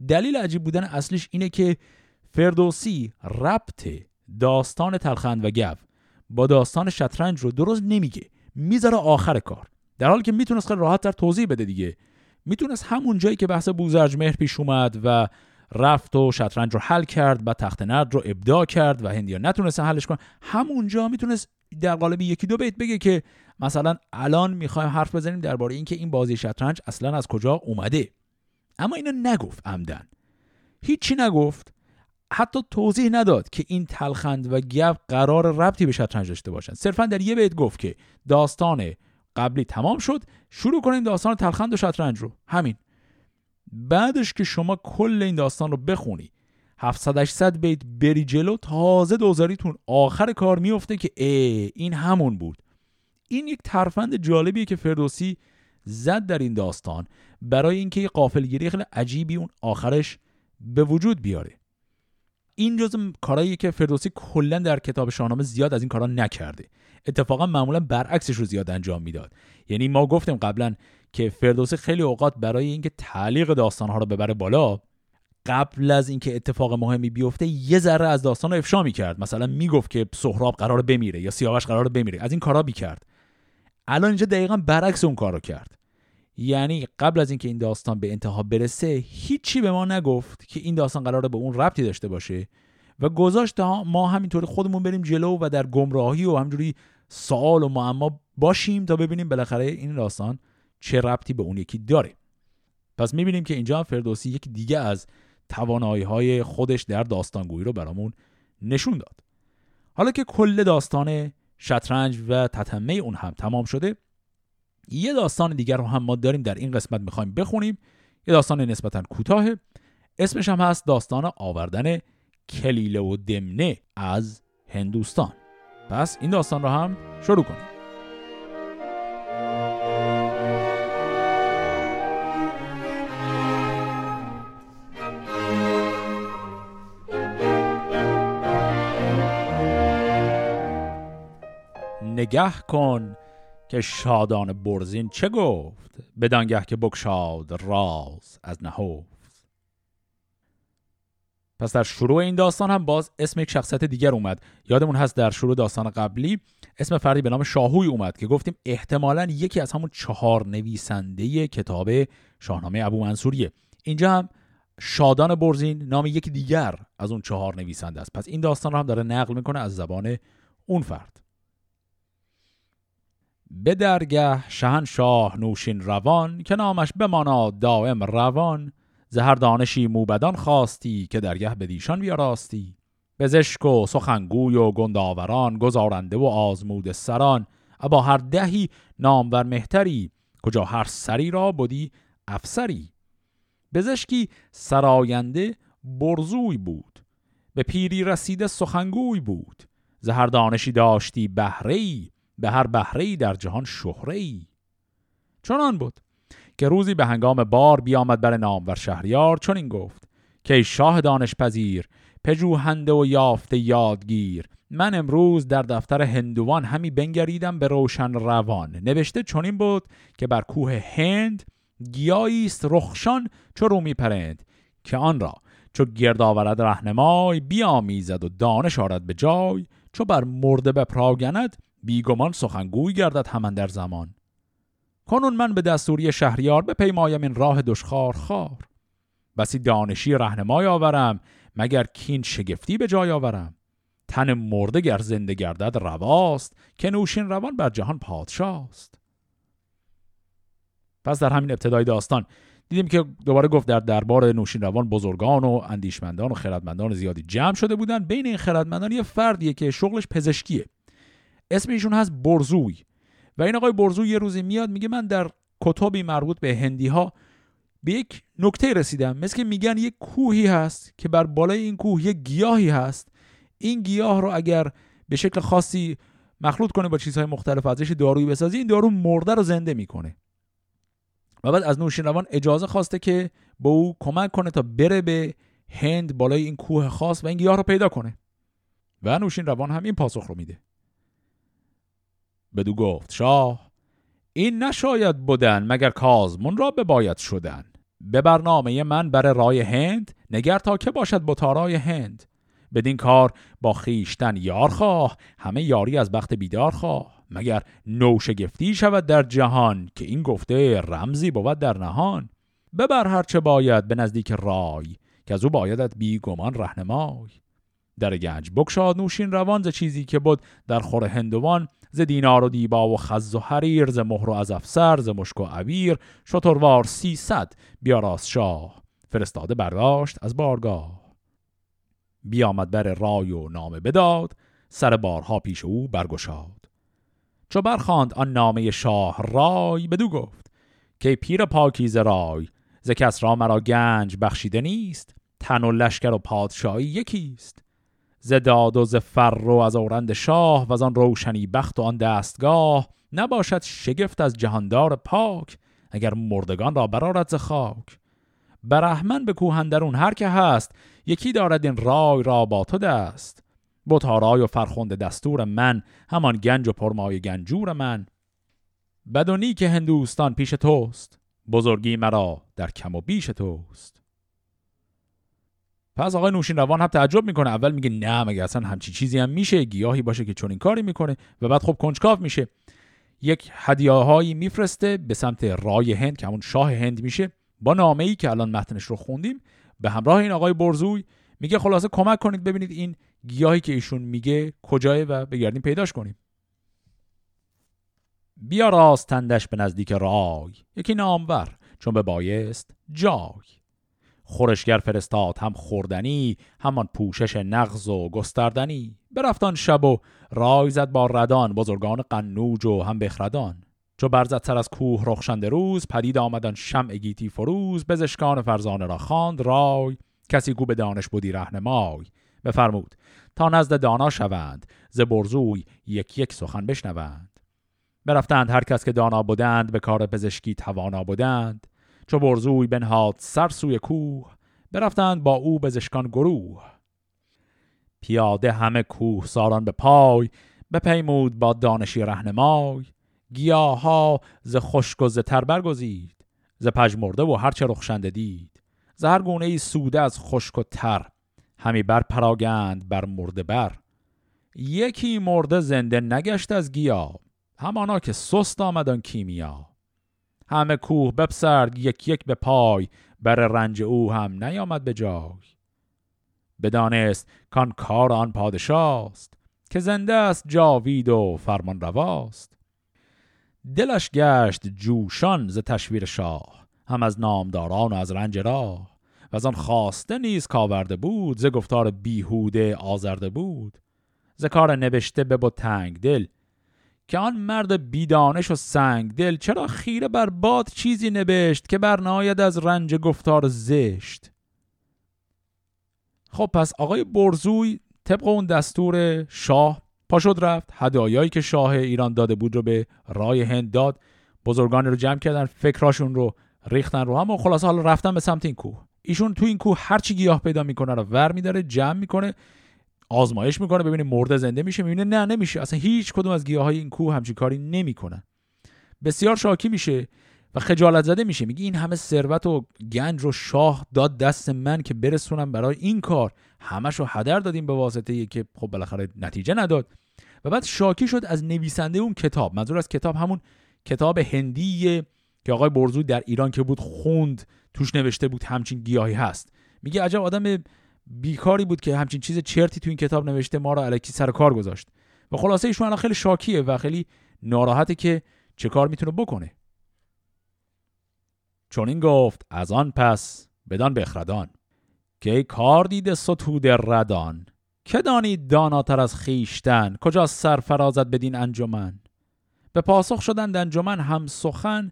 دلیل عجیب بودن اصلیش اینه که فردوسی ربط داستان تلخند و گو. با داستان شطرنج رو درست نمیگه. می‌ذاره آخر کار. در حالی که می‌تونست خیلی راحت در توضیح بده دیگه. می‌تونست همون جایی که بحث بوزرج مهر پیش اومد و رفت و شطرنج رو حل کرد و تخت نرد رو ابداع کرد و هندیا نتونست حلش کنه همونجا می‌تونست در قالب یکی دو بیت بگه که مثلا الان می‌خوایم حرف بزنیم درباره اینکه این بازی شطرنج اصلا از کجا اومده. اما اینو نگفت عمدن. هیچی نگفت. حتی توضیح نداد که این تلخند و گپ قرار ربطی به شطرنج داشته باشن. صرفا در یه بیت گفت که داستان قبلی تمام شد شروع کنیم داستان تلخند و شطرنج رو. همین. بعدش که شما کل این داستان رو بخونی 700 800 بیت بری جلو تازه دوزاریتون آخر کار میفته که ای این همون بود. این یک ترفند جالبیه که فردوسی زد در این داستان برای اینکه یه قافلگیری خیلی عجیبی اون آخرش به وجود بیاره. این جزء کارهایی که فردوسی کلا در کتاب شاهنامه زیاد از این کارا نکرده. اتفاقا معمولا برعکسش رو زیاد انجام می‌داد. یعنی ما گفتیم قبلا که فردوسی خیلی اوقات برای اینکه تعلیق داستانها رو ببره بالا قبل از اینکه اتفاق مهمی بیفته یه ذره از داستان رو افشا می‌کرد. مثلا می‌گفت که سهراب قرار بمیره یا سیاوش قرار بمیره. از این کارا بیکرد الان اینجا دقیقا برعکس اون کارو کرد. یعنی قبل از اینکه این داستان به انتها برسه هیچی به ما نگفت که این داستان قراره به اون ربطی داشته باشه و گذاشت ما همینطوری خودمون بریم جلو و در گمراهی و همجوری سوال و معما باشیم تا ببینیم بالاخره این داستان چه ربطی به اون یکی داره. پس می‌بینیم که اینجا فردوسی یک دیگه از توانایی های خودش در داستانگویی رو برامون نشون داد. حالا که کل داستان شطرنج و تتمه اون هم تمام شده یه داستان دیگر رو هم ما داریم در این قسمت می‌خوایم بخونیم. یه داستان نسبتا کوتاه اسمش هم هست داستان آوردن کلیله و دمنه از هندوستان. پس این داستان رو هم شروع کنیم. نگه کن که شادان برزین چه گفت بدانگه که بکشاد راز از نهفت. پس در شروع این داستان هم باز اسم یک شخصیت دیگر اومد. یادمون هست در شروع داستان قبلی اسم فردی به نام شاهوی اومد که گفتیم احتمالا یکی از همون چهار نویسنده کتاب شاهنامه ابو منصوریه. اینجا هم شادان برزین نام یک دیگر از اون چهار نویسنده است. پس این داستان رو هم داره نقل می‌کنه از زبان اون فرد. به درگه شهنشاه نوشین روان که نامش بمانا دائم روان. زهر دانشی موبدان خواستی که درگه به دیشان بیاراستی. زشک و سخنگوی و گنداوران گزارنده و آزمود سران. ابا هر دهی نامور مهتری کجا هر سری را بودی افسری. بزشکی سراینده برزوی بود به پیری رسیده سخنگوی بود. زهر دانشی داشتی بهره به هر بهره در جهان شهره ای چنان بود که روزی به هنگام بار بیامد بر نامور شهریار چون این گفت که شاه دانش پذیر پژوهنده و یافته یادگیر من امروز در دفتر هندوان همی بنگریدم به روشن روان. نوشته چنین بود که بر کوه هند گیایی است رخشان چو رومی پرند که آن را چو گرد آورد رهنمای بیامیزد و دانش آرد به جای چو بر مرده بپراگند بیگمان سخنگوی گردد همان در زمان. کنون من به دستوری شهریار به پیمایم این راه دشخار خار. بسی دانشی رهنمای آورم مگر کین شگفتی به جای آورم. تن مرده گر زنده گردد رواست که نوشین روان بر جهان پادشاست. پس در همین ابتدای داستان دیدیم که دوباره گفت در دربار نوشین روان بزرگان و اندیشمندان و خردمندان زیادی جمع شده بودن بین این خردمندان یه فردیه که شغلش پزشکیه. اسم ایشون هست برزوی. و این آقای برزوی یه روزی میاد میگه من در کتابی مربوط به هندی ها به یک نکته رسیدم. مثل که میگن یک کوهی هست که بر بالای این کوه یک گیاهی هست. این گیاه رو اگر به شکل خاصی مخلوط کنه با چیزهای مختلف ازش دارویی بسازی این دارو مرده رو زنده می‌کنه. و بعد از نوشین روان اجازه خواسته که به او کمک کنه تا بره به هند بالای این کوه خاص و این گیاه رو پیدا کنه. و نوشین روان هم این پاسخ رو میده. بدو گفت شاه این نشاید بودن مگر کازمون را بباید شدن؟ به برنامه من بر رای هند نگر تا که باشد بتارای هند. بدین کار با خیشتن یار خواه همه یاری از بخت بیدار خواه. مگر نوشگفتی شود در جهان که این گفته رمزی بود در نهان؟ ببر هرچه باید به نزدیک رای که از او بایدت بی گمان رهنمای. در گنج بکشاد نوشین روان ز چیزی که بود در خور هندوان ز دینار و دیبا و خز و حریر ز مهر و از افسر ز مشک و عبیر شتروار سیصد بیاراست شاه. فرستاده برداشت از بارگاه. بیامد بر رای و نامه بداد سر بارها پیش او برگشاد. چو برخاند آن نامه شاه رای بدو گفت که پیر پاکیز رای ز کس را مرا گنج بخشیده نیست؟ تن و لشکر و پادشاهی یکیست؟ ز داد و ز فر و از اورند شاه و از آن روشنی بخت و آن دستگاه نباشد شگفت از جهاندار پاک اگر مردگان را برارد ز خاک. برحمن به کوهندرون هر که هست یکی دارد این رای را با تو دست. بطارای و فرخنده دستور من همان گنج و پرمای گنجور من. بدونی که هندوستان پیش توست بزرگی مرا در کم و بیش توست. پس آقای نوشین روان هم تعجب می‌کنه. اول میگه نه مگه اصلا همچی چیزی هم میشه؟ گیاهی باشه که چون این کاری می‌کنه. و بعد خب کنجکاو میشه. یک هدیه میفرسته به سمت رای هند که همون شاه هند میشه. با نامه ای که الان متنش رو خوندیم به همراه این آقای برزوی میگه خلاصه کمک کنید ببینید این گیاهی که ایشون میگه کجای و بگردیم پیداش کنیم. بیا راستندش به نزدیک رای. یکی نامور چون به بایست جای. خورشگر فرستاد هم خوردنی همان پوشش نغز و گستردنی. برفتان شب و رای زد با ردان بزرگان قنوج و هم بخردان. چو برزد سر از کوه رخشنده روز پدید آمدن شمع گیتی فروز. بزشکان فرزانه را خواند رای کسی گو به دانش بودی رهنمای. بفرمود تا نزد دانا شوند ز برزوی یک یک سخن بشنوند. برفتند هر کس که دانا بودند به کار پزشکی توانا بودند چو برزوی بنهاد سر سوی کوه برفتند با او بزشکان گروه. پیاده همه کوه ساران به پای بپیمود با دانشی رهنمای. گیاها ز خشک و ز تر برگزید ز پژمرده و هرچه رخشنده دید. ز هر گونه ای سوده از خشک و تر همی بر پراگند بر مرده بر. یکی مرده زنده نگشت از گیا همانا که سست آمدان کیمیا. همه کوه بپسرد یک یک به پای بر رنج او هم نیامد به جای. بدانست کان کار آن پادشاست که زنده است جاوید و فرمان رواست. دلش گشت جوشان ز تشویر شاه هم از نامداران و از رنج راه. و از آن خواسته نیز کاورده بود ز گفتار بیهوده آزرده بود. ز کار نوشته به تنگ دل که آن مرد بیدانش و سنگ دل چرا خیره بر باد چیزی نبشت که برناید از رنج گفتار زشت؟ خب پس آقای برزوی طبق اون دستور شاه پاشد رفت هدایایی که شاه ایران داده بود رو به رای هند داد. بزرگان رو جمع کردن فکراشون رو ریختن رو هم و خلاصه حالا رفتن به سمت این کوه. ایشون تو این کوه هر چی گیاه پیدا می‌کنه رو ور میداره جمع می‌کنه. آزمایش می‌کنه ببینه مرده زنده میشه می‌بینه نه نمیشه. اصلا هیچ کدوم از گیاهای این کوه همچین کاری نمی‌کنن. بسیار شاکی میشه و خجالت زده میشه. میگه این همه ثروت و گنج رو شاه داد دست من که برسونم برای این کار. همش رو هدر دادیم به واسطه که خب بالاخره نتیجه نداد. و بعد شاکی شد از نویسنده اون کتاب. منظور از کتاب همون کتاب هندی که آقای برزو در ایران که بود خوند توش نوشته بود همچین گیاهی هست. میگه عجب آدم بیکاری بود که همچین چیز چرتی تو این کتاب نوشته ما را الکی سر کار گذاشت. و خلاصه ایشون الان خیلی شاکیه و خیلی ناراحته که چه کار می‌تونه بکنه. چون این گفت از آن پس بدان بخردان که ای کار دیده ستود ردان که دانید داناتر از خیشتن کجا سرفرازت بدین انجمن؟ به پاسخ شدند انجمن هم سخن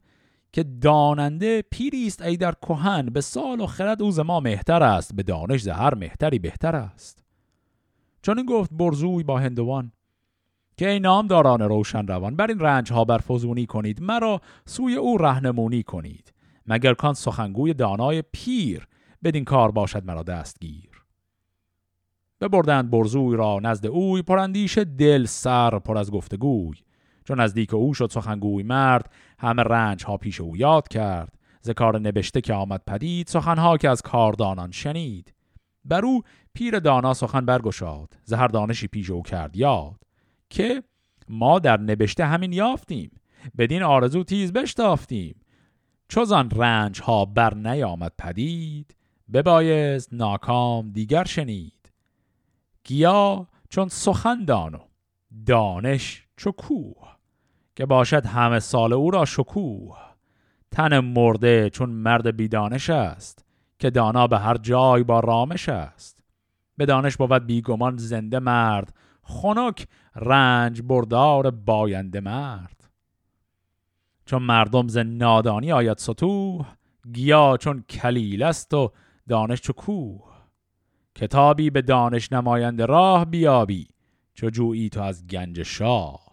که داننده پیری است ای در کهن. به سال و خرد او ما مهتر است. به دانش زهر مهتری بهتر است. چون این گفت برزوی با هندوان که ای نامداران روشن روان بر این رنج ها برفزونی کنید. مرا سوی او رهنمونی کنید. مگر کان سخنگوی دانای پیر بدین کار باشد مرا دستگیر. ببردند برزوی را نزد اوی. پراندیش دل سر پر از گفتگوی. چون نزدیک او شد سخنگوی مرد همه رنج ها پیش او یاد کرد. ز کار نبشته که آمد پدید سخنها که از کاردانان شنید. بر او پیر دانا سخن برگشاد ز هر دانشی پیش او کرد یاد. که ما در نبشته همین یافتیم بدین آرزو تیز بشتافتیم. چوزان رنج ها بر نیامد پدید ببایست ناکام دیگر شنید. گیا چون سخن دانو دانش چو کوه. که باشد همه سال او را شکوه. تن مرده چون مرد بیدانش است که دانا به هر جای با رامش است. به دانش بود بیگمان زنده مرد خنک رنج بردار باینده مرد. چون مردم ز نادانی آید سطوح گیا چون کلیل است و دانش چو کوه. کتابی به دانش نماینده راه بیابی چو جویی تو از گنج شاه.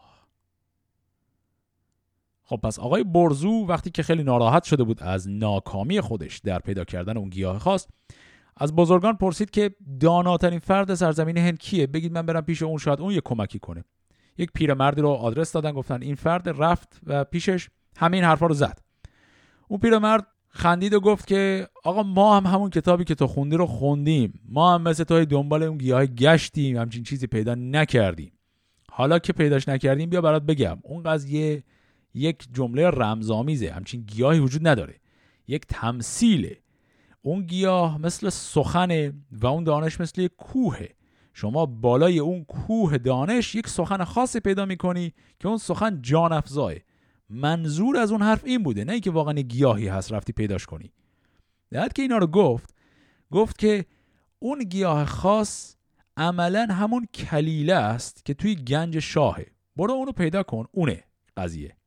خب پس آقای برزو وقتی که خیلی ناراحت شده بود از ناکامی خودش در پیدا کردن اون گیاه خواست از بزرگان پرسید که داناترین فرد سرزمین هند کیه؟ بگید من برم پیش اون شاید اون یه کمکی کنه. یک پیرمردی رو آدرس دادن گفتن این فرد رفت و پیشش همین حرفا رو زد. اون پیرمرد خندید و گفت که آقا ما هم همون کتابی که تو خوندی رو خوندیم. ما هم مثل تو دنبال اون گیاه گشتیم همچین چیزی پیدا نکردیم. حالا که پیداش نکردیم بیا برات بگم. اون قضیه یک جمله رمزآمیزه همچین گیاهی وجود نداره. یک تمثیله. اون گیاه مثل سخنه و اون دانش مثل یک کوهه. شما بالای اون کوه دانش یک سخن خاصی پیدا می‌کنی که اون سخن جان افزاه منظور از اون حرف این بوده نه که واقعا گیاهی هست رفتی پیداش کنی. بعد که اینا رو گفت گفت که اون گیاه خاص عملا همون کلیله است که توی گنج شاهه. برو اونو پیدا کن اونه قضیه.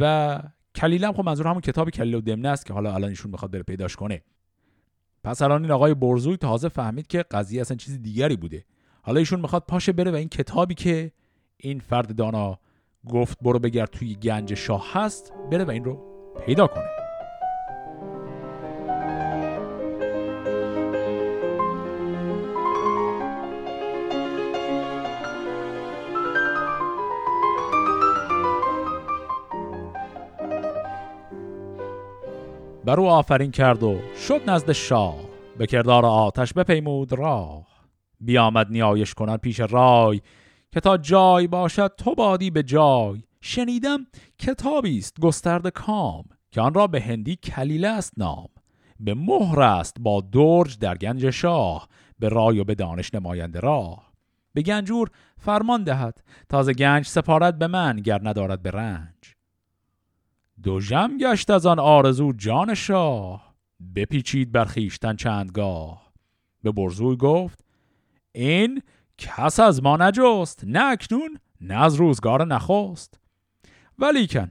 و کلیله هم خب منظور همون کتاب کلیله و دمنه است که حالا الان ایشون می‌خواد بره پیداش کنه. پس الان این آقای برزوی تازه فهمید که قضیه اصلا چیز دیگری بوده. حالا ایشون می‌خواد پاشه بره و این کتابی که این فرد دانا گفت برو بگرد توی گنج شاه هست بره و این رو پیدا کنه. بر او آفرین کرد و شد نزد شاه. به کردار آتش بپیمود راه. بیامد نیایش کنن پیش رای که تا جای باشد تو بادی به جای. شنیدم کتابی است گسترده کام که آن را به هندی کلیله است نام. به مهر است با درج در گنج شاه به رای و به دانش نماینده راه. به گنجور فرمان دهد تازه گنج سپارت به من گر ندارد به رنج. دو جم گشت از آن آرزو جان شاه. بپیچید بر خیشتن چندگاه. به برزوی گفت این کس از ما نجست نه اکنون نه از روزگار نخست. ولیکن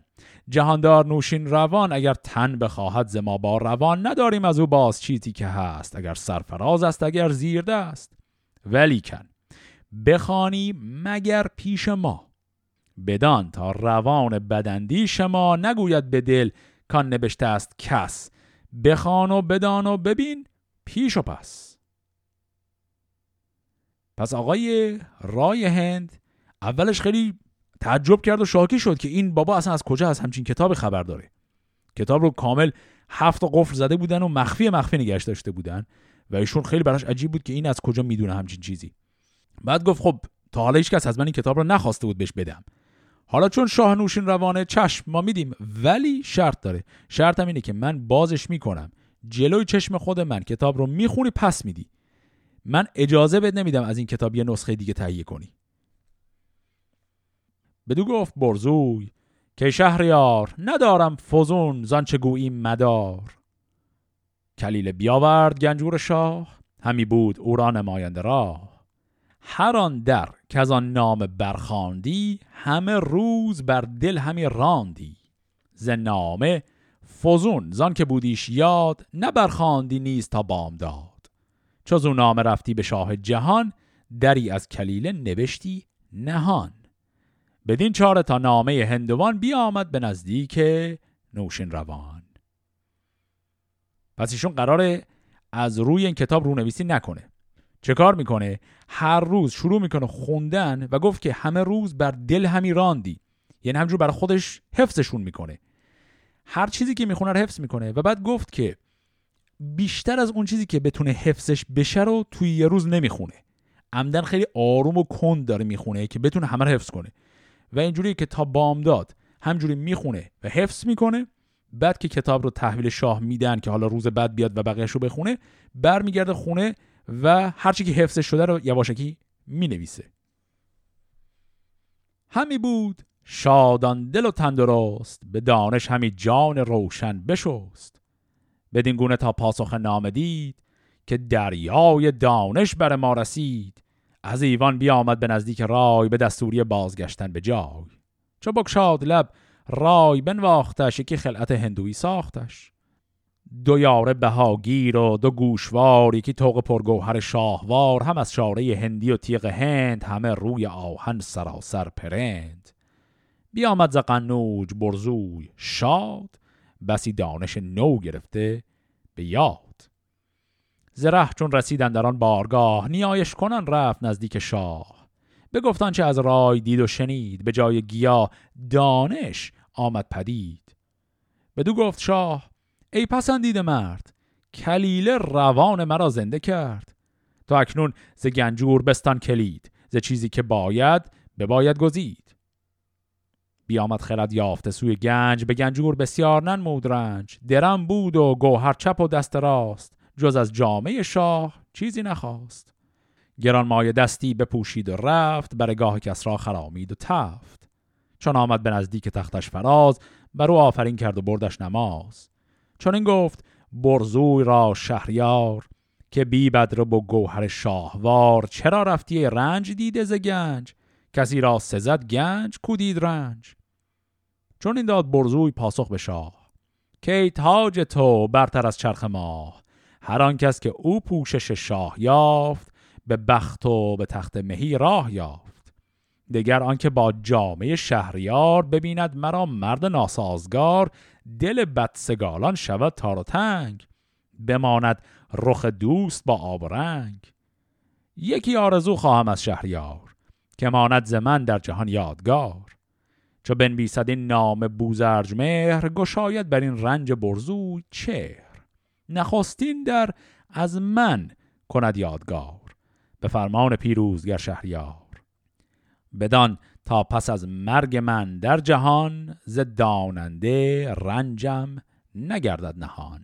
جهاندار نوشین روان اگر تن بخواهد ز ما با روان نداریم از او باز چیزی که هست اگر سرفراز است اگر زیرده است. ولیکن بخوانی مگر پیش ما؟ بدان تا روان بدندی شما نگوید به دل کان نبشته است کس. بخوان و بدان و ببین پیش و پس. پس آقای رای هند اولش خیلی تعجب کرد و شاکی شد که این بابا اصلا از کجا از همچین کتاب خبر داره. کتاب رو کامل هفت قفل زده بودن و مخفی مخفی نگشت داشته بودن و ایشون خیلی براش عجیب بود که این از کجا می‌دونه همچین چیزی. بعد گفت خب تا حالا هیچ کس از من این کتاب رو نخواسته بود بهش بدم. حالا چون شاه نوشین روانه چشم ما میدیم ولی شرط داره. شرطم اینه که من بازش می‌کنم. جلوی چشم خود من. کتاب رو می‌خونی پس میدی. من اجازه بد نمیدم از این کتاب یه نسخه دیگه تهیه کنی. بدو گفت برزوی که شهریار ندارم فزون زانچه گویی مدار. کلیل بیاورد گنجور شاه. همی بود او را نماینده راه. هر آن در که از آن نام برخاندی همه روز بر دل همی راندی. ز نامه فزون زان که بودیش یاد نه برخاندی نیست تا بام داد چو او نامه رفتی به شاه جهان دری از کلیله نوشتی نهان. بدین چاره تا نامه هندوان بیامد به نزدیک نوشین روان. پس ایشون قراره از روی این کتاب رونویسی نکنه. چه کار می‌کنه؟ هر روز شروع می‌کنه خوندن و گفت که همه روز بر دل همی راندی. یعنی همجور برای خودش حفظشون می‌کنه. هر چیزی که می‌خونه رو حفظ می‌کنه و بعد گفت که بیشتر از اون چیزی که بتونه حفظش بشه رو توی یه روز نمی‌خونه. عمدن خیلی آروم و کند داره می‌خونه که بتونه همه رو حفظ کنه. و اینجوری که تا بامداد همجوری می‌خونه و حفظ می‌کنه. بعد که کتاب رو تحویل شاه میدن که حالا روز بعد بیاد و بقیهش رو بخونه برمیگرده خونه و هرچی که حفظ شده رو یواشکی می نویسه همی بود شادان دل و تندرست به دانش همی جان روشن بشست. بدین گونه تا پاسخ نامه دید که دریای دانش بر ما رسید. از ایوان بیامد به نزدیک رای به دستوری بازگشتن به جای. چو بکشاد لب رای بنواختش یکی خلعت هندوی ساختش. دو یاره بهاگیر و دو گوشوار یکی توق پرگوهر شاهوار هم از شاره هندی و تیغ هند همه روی آهن سراسر پرند. بیامد ز قنوج برزوی شاد بسی دانش نو گرفته به یاد. زره چون رسیدن در آن بارگاه نیایش کنن رفت نزدیک شاه. بگفتان چه از رای دید و شنید به جای گیا دانش آمد پدید. بدو گفت شاه ای پسندید مرد کلیله روان مرا زنده کرد. تا اکنون ز گنجور بستان کلید ز چیزی که باید به باید گزید. بیامد خرد یافته سوی گنج به گنجور بسیار ننمود رنج. درم بود و گوهر چپ و دست راست جز از جامعه شاه چیزی نخواست. گران مای دستی بپوشید و رفت برگاه کس را خرامید و تفت. چون آمد به نزدیک تختش فراز بر او آفرین کرد و بردش نماز. چون این گفت برزوی را شهریار که بی بدر و گوهر شاهوار چرا رفتی رنج دیده ز گنج؟ کسی را سزد گنج کودید رنج؟ چون این داد برزوی پاسخ به شاه که تاج تو برتر از چرخ ماه هر آن کس که او پوشش شاه یافت به بخت و به تخت مهی راه یافت. دگر آنکه با جامعه شهریار ببیند مرا مرد ناسازگار دل بدسگالان شود تار و تنگ. بماند رخ دوست با آب و رنگ. یکی آرزو خواهم از شهریار که ماند زمن در جهان یادگار. چو بنویسد این نام بوزرج مهر گشاید بر این رنج برزوی چهر. نخستین در از من کند یادگار. به فرمان پیروزگر شهریار. بدان تا پس از مرگ من در جهان ز داننده رنجم نگردد نهان.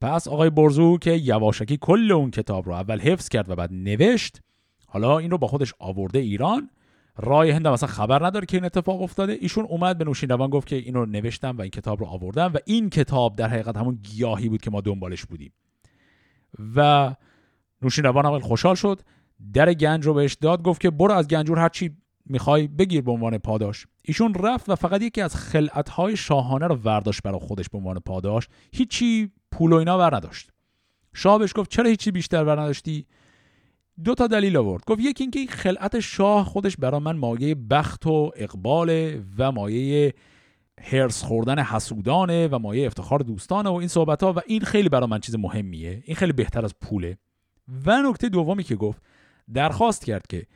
پس آقای برزو که یواشکی کل اون کتاب رو اول حفظ کرد و بعد نوشت حالا این رو با خودش آورده ایران. رای هند مثلا خبر نداره که این اتفاق افتاده. ایشون اومد به نوشیروان گفت که اینو نوشتم و این کتاب رو آوردم و این کتاب در حقیقت همون گیاهی بود که ما دنبالش بودیم. و نوشیروان اول خوشحال شد. در گنج رو بهش داد گفت که برو از گنجور هر چی می‌خوای بگیر به عنوان پاداش. ایشون رفت و فقط یکی از خلعتهای شاهانه رو ورداشت برای خودش به عنوان پاداش. هیچی پول و اینا ور نداشت شاه بهش گفت چرا هیچی بیشتر ور نداشتی دو تا دلیل آورد. گفت یکی اینکه خلعت شاه خودش برای من مایه بخت و اقبال و مایه هرس خوردن حسودانه و مایه افتخار دوستانه و این صحبت ها و این خیلی برای من چیز مهمیه. این خیلی بهتر از پوله. و نکته دومی که گفت درخواست کرد که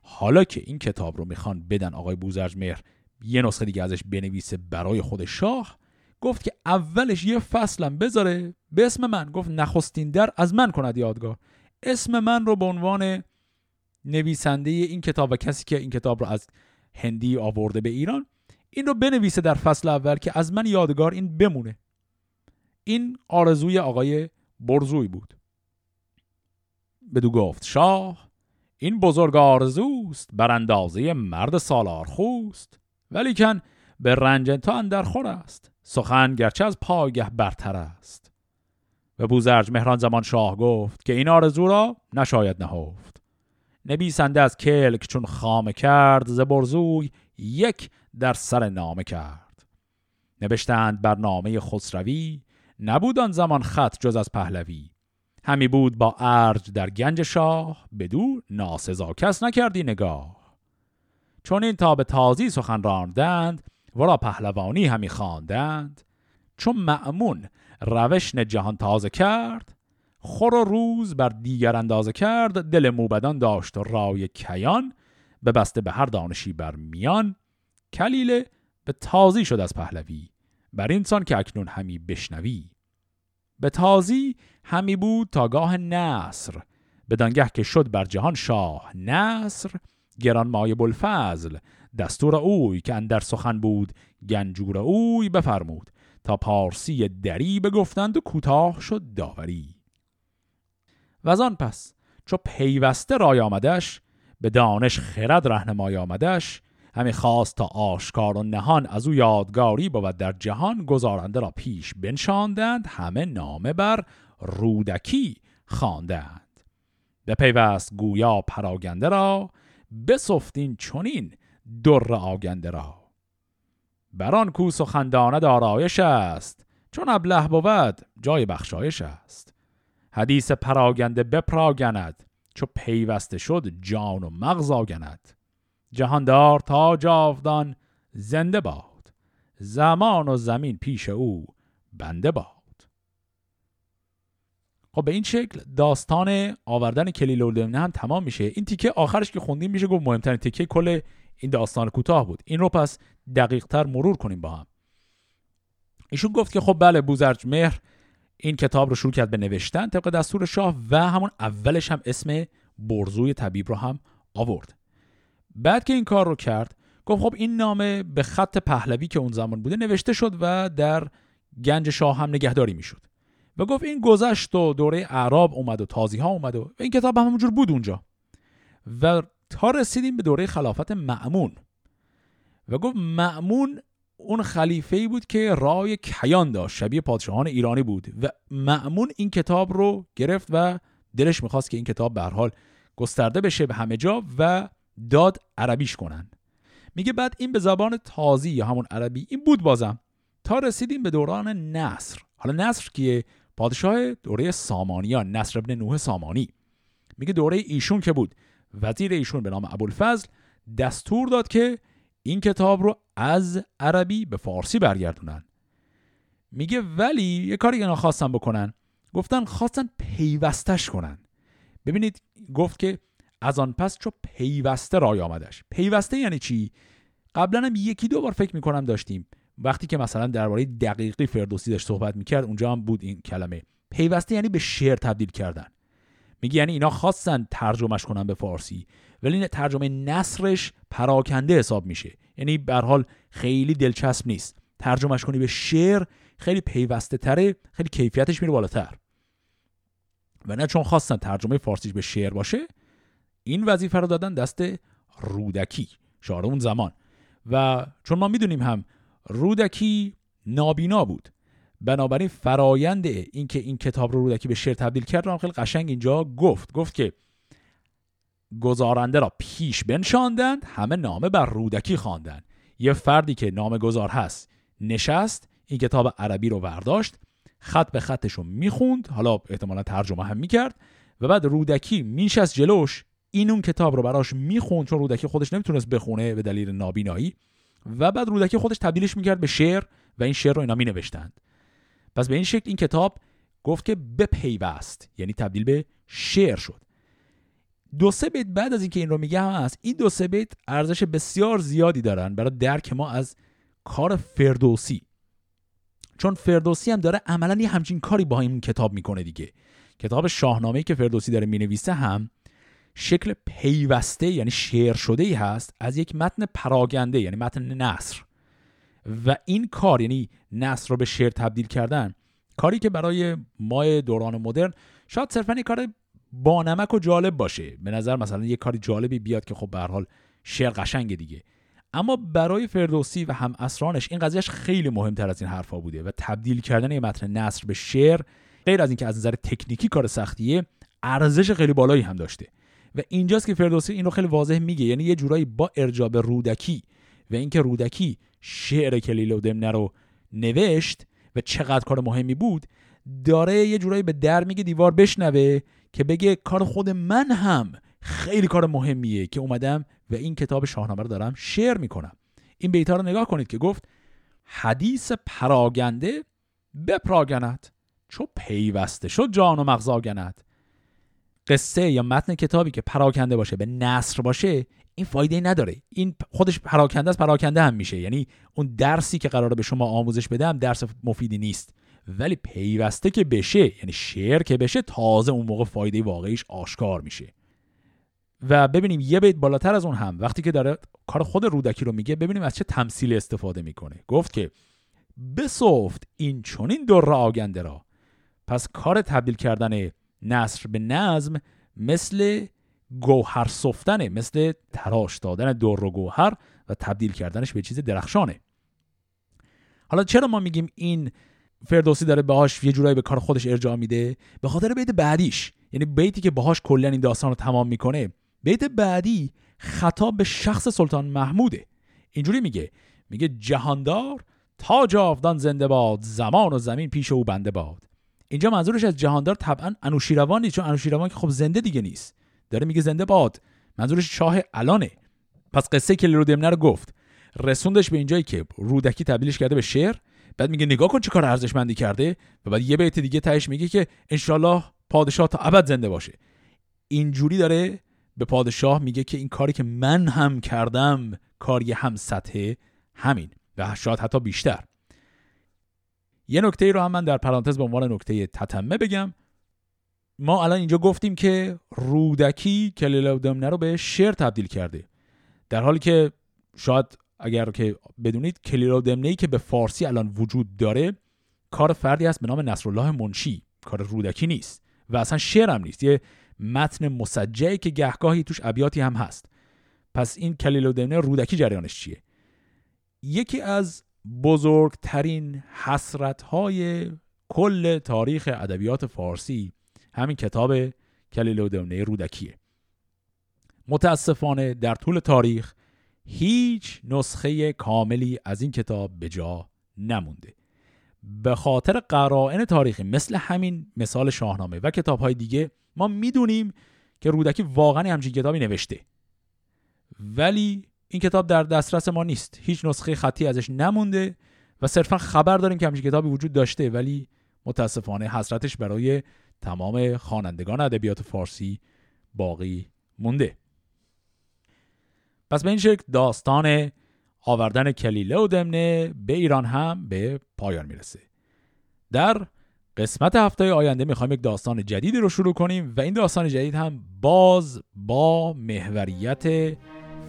حالا که این کتاب رو می‌خوان بدن آقای بوزرج مهر یه نسخه دیگه ازش بنویسه برای خود شاه گفت که اولش یه فصلم بذاره به اسم من. گفت نخستین در از من کند یادگار. اسم من رو به عنوان نویسنده این کتاب و کسی که این کتاب رو از هندی آورده به ایران این رو بنویسه در فصل اول که از من یادگار این بمونه. این آرزوی آقای برزوی بود. بدو گفت شاه این بزرگ آرزوست بر اندازه مرد سالار خوست ولیکن به رنج تا اندر خور است. سخن گرچه از پایگه برتر است. و بوزرج مهران زمان شاه گفت که این آرزو را نشاید نهفت. نبیسنده از کلک چون خامه کرد ز برزوی یک در سر نامه کرد. نوشتند بر نامه خسروی نبود آن زمان خط جز از پهلوی. همی بود با ارج در گنج شاه بدو ناسزا کس نکردی نگاه. چون این تا به تازی سخن راندند ورا پهلوانی همی خواندند. چون معمون روشن جهان تازه کرد خور و روز بر دیگر اندازه کرد دل موبدان داشت و رای کیان. به بسته به هر دانشی بر میان کلیله به تازی شد از پهلوی. بر اینسان که اکنون همی بشنوی. به تازی همی بود تا گاه نصر. بدانگه که شد بر جهان شاه نصر. گران مای بلفزل دستور اوی که اندر سخن بود گنجور اوی بفرمود. تا پارسی دری بگفتند و کوتاه شد داوری. و از آن پس چو پیوسته رای آمدش به دانش خرد رهنمای آمدش همی خواست تا آشکار و نهان از او یادگاری بود در جهان گزارنده را پیش بنشاندند همه نامه بر رودکی خواندند به پیوست گویا پراگنده را بسفتین چونین در آگنده را. بران کو سخندانه دارایش است چون ابله بود جای بخشایش است. حدیث پراگنده بپراگند چو پیوسته شد جان و مغز آگند. جهاندار تا جاودان زنده باد زمان و زمین پیش او بنده باد. خب به این شکل داستان آوردن کلیل الدمنه هم تمام میشه. این تیکه آخرش که خوندیم میشه گفت مهمترین تیکه کل این داستان کوتاه بود. این رو پس دقیق تر مرور کنیم با هم. ایشون گفت که خب بله بوزرج مهر این کتاب رو شروع کرد به نوشتن طبق دستور شاه و همون اولش هم اسم برزوی طبیب رو هم آورد. بعد که این کار رو کرد گفت خب این نامه به خط پهلوی که اون زمان بوده نوشته شد و در گنج شاه هم نگهداری می‌شد. و گفت این گذشت و دوره اعراب اومد و تازی ها اومد و این کتاب هم همونجور بود اونجا. و تا رسیدیم به دوره خلافت معمون و گفت معمون اون خلیفه ای بود که رای کیان داشت شبیه پادشاهان ایرانی بود. و معمون این کتاب رو گرفت و دلش می‌خواست که این کتاب به حال گسترده بشه به همه جا و داد عربیش کنن. میگه بعد این به زبان تازی یا همون عربی این بود بازم. تا رسیدیم به دوران نصر. حالا نصر که پادشاه دوره سامانیان نصر ابن نوح سامانی. میگه دوره ایشون که بود. وزیر ایشون به نام ابوالفضل دستور داد که این کتاب رو از عربی به فارسی برگردونن. میگه ولی یه کاری اینا خواستن بکنن. گفتن خواستن پیوستش کنن. ببینید گفت که از آن پس چو پیوسته رای آمدش. پیوسته یعنی چی؟ قبلا هم یکی دو بار فکر می‌کنم داشتیم. وقتی که مثلا درباره دقیقی فردوسی داشت صحبت می‌کرد اونجا هم بود این کلمه. پیوسته یعنی به شعر تبدیل کردن. میگه یعنی اینا خواستن ترجمهش کنن به فارسی ولی ترجمه نصرش پراکنده حساب میشه. یعنی به حال خیلی دلچسب نیست. ترجمهش کنی به شعر خیلی پیوسته تره خیلی کیفیتش میره بالاتر. و نه چون خواستن ترجمه فارسیش به شعر باشه این وظیفه رو دادن دست رودکی شعر اون زمان. و چون ما می‌دونیم هم رودکی نابینا بود. بنابراین فرایند اینکه این کتاب رو رودکی به شعر تبدیل کرد رو خیلی قشنگ اینجا گفت. گفت که گزارنده را پیش بنشاندند همه نامه بر رودکی خواندند. یه فردی که نام گذار هست نشست این کتاب عربی رو برداشت خط به خطش رو می‌خوند حالا احتمالا ترجمه هم می‌کرد و بعد رودکی میشست جلوش. این اون کتاب رو براش می‌خوند چون رودکی خودش نمی‌تونست بخونه به دلیل نابینایی. و بعد رودکی خودش تبدیلش می‌کرد به شعر و این شعر رو اینا مینوشتند. پس به این شکل این کتاب گفت که بپیوست یعنی تبدیل به شعر شد. دو سه بیت بعد از اینکه این رو میگم هست این دو سه بیت ارزش بسیار زیادی دارن برای درک ما از کار فردوسی. چون فردوسی هم داره عملا یه همچین کاری با این کتاب می‌کنه دیگه. کتاب شاهنامه که فردوسی داره می‌نویسه هم شکل پیوسته یعنی شعر شده ای هست از یک متن پراگنده یعنی متن نصر و این کار یعنی نصر رو به شعر تبدیل کردن کاری که برای ما دوران مدرن شاید صرفا یک کار بانمک و جالب باشه. به نظر مثلا یه کاری جالبی بیاد که خب به حال شعر قشنگ دیگه. اما برای فردوسی و هم اسرانش این قضیهش خیلی مهمتر از این حرفا بوده و تبدیل کردن یه متن نصر به شعر غیر از اینکه از نظر تکنیکی کار سختیه ارزش خیلی بالایی هم داشته. و اینجاست که فردوسی اینو خیلی واضح میگه. یعنی یه جورایی با ارجاب رودکی و اینکه رودکی شعر کلیل و دمنه رو نوشت و چقدر کار مهمی بود داره یه جورایی به در میگه دیوار بشنوه که بگه کار خود من هم خیلی کار مهمیه که اومدم و این کتاب شاهنامه رو دارم شعر می‌کنم. این بیتا رو نگاه کنید که گفت حدیث پراگنده بپراگند چو پیوسته شد جان و مغزاگند قصه یا متن کتابی که پراکنده باشه به نصر باشه این فایده نداره. این خودش پراکنده است پراکنده هم میشه. یعنی اون درسی که قراره به شما آموزش بده هم درس مفیدی نیست. ولی پیوسته که بشه یعنی شعر که بشه تازه اون موقع فایده واقعیش آشکار میشه. و ببینیم یه بیت بالاتر از اون هم وقتی که داره کار خود رودکی رو میگه ببینیم از چه تمثیلی استفاده می‌کنه. گفت که بسفت این چونین در آگنده را. پس کار تبدیل کردن نصر به نظم مثل گوهر صفتنه مثل تراش دادن در و گوهر و تبدیل کردنش به چیز درخشانه. حالا چرا ما میگیم این فردوسی داره باهاش یه جورایی به کار خودش ارجاع میده؟ به خاطر بیت بعدیش. یعنی بیتی که باهاش کلا این داستان رو تمام می‌کنه بیت بعدی خطاب به شخص سلطان محموده. اینجوری میگه. میگه جهاندار تا جاودان زنده باد زمان و زمین پیش او بنده باد. اینجا منظورش از جهاندار طبعا انوشیروان نیست چون انوشیروان که خب زنده دیگه نیست. داره میگه زنده باد. منظورش شاه الانه. پس قصه که دمنه رو گفت. رسوندش به اینجایی که رودکی تبدیلش کرده به شعر. بعد میگه نگاه کن چه کار ارزشمندی کرده. و بعد یه بیت دیگه تهش میگه که انشالله پادشاه تا ابد زنده باشه. اینجوری داره به پادشاه میگه که این کاری که من هم کردم کاری هم سطح همین. و شاید حتی بیشتر. یه نکته ای رو هم من در پرانتز به عنوان نکته تتمه بگم. ما الان اینجا گفتیم که رودکی کلیله دمنه رو به شعر تبدیل کرده. در حالی که شاید اگر که بدونید کلیلا دمنه که به فارسی الان وجود داره کار فردی است به نام نصرالله منشی. کار رودکی نیست و اصلا شعر هم نیست. یه متن مسجعی که گهگاهی توش ابیاتی هم هست. پس این کلیل دمنه رودکی جریانش چیه؟ یکی از بزرگترین حسرت های کل تاریخ ادبیات فارسی. همین کتاب کلیل دمنه رودکیه. متاسفانه در طول تاریخ هیچ نسخه کاملی از این کتاب به جا نمونده. به خاطر قرائن تاریخی مثل همین مثال شاهنامه و کتاب های دیگه ما می‌دونیم که رودکی واقعا همچین کتابی نوشته. ولی این کتاب در دسترس ما نیست. هیچ نسخه خطی ازش نمونده و صرفا خبر داریم که همچین کتابی وجود داشته ولی متاسفانه حسرتش برای تمام خوانندگان ادبیات فارسی باقی مونده. پس به این شکل داستان آوردن کلیله و دمنه به ایران هم به پایان می‌رسه. در قسمت هفته آینده می‌خوایم یک داستان جدیدی رو شروع کنیم و این داستان جدید هم باز با محوریت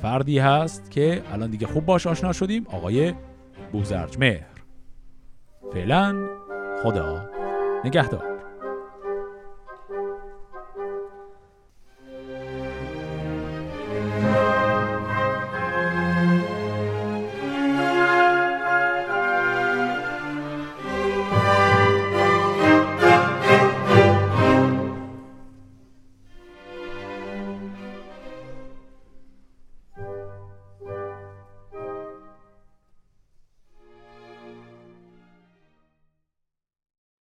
فردی هست که الان دیگه خوب باش آشنا شدیم آقای بوزرج فعلا خدا نگهدار.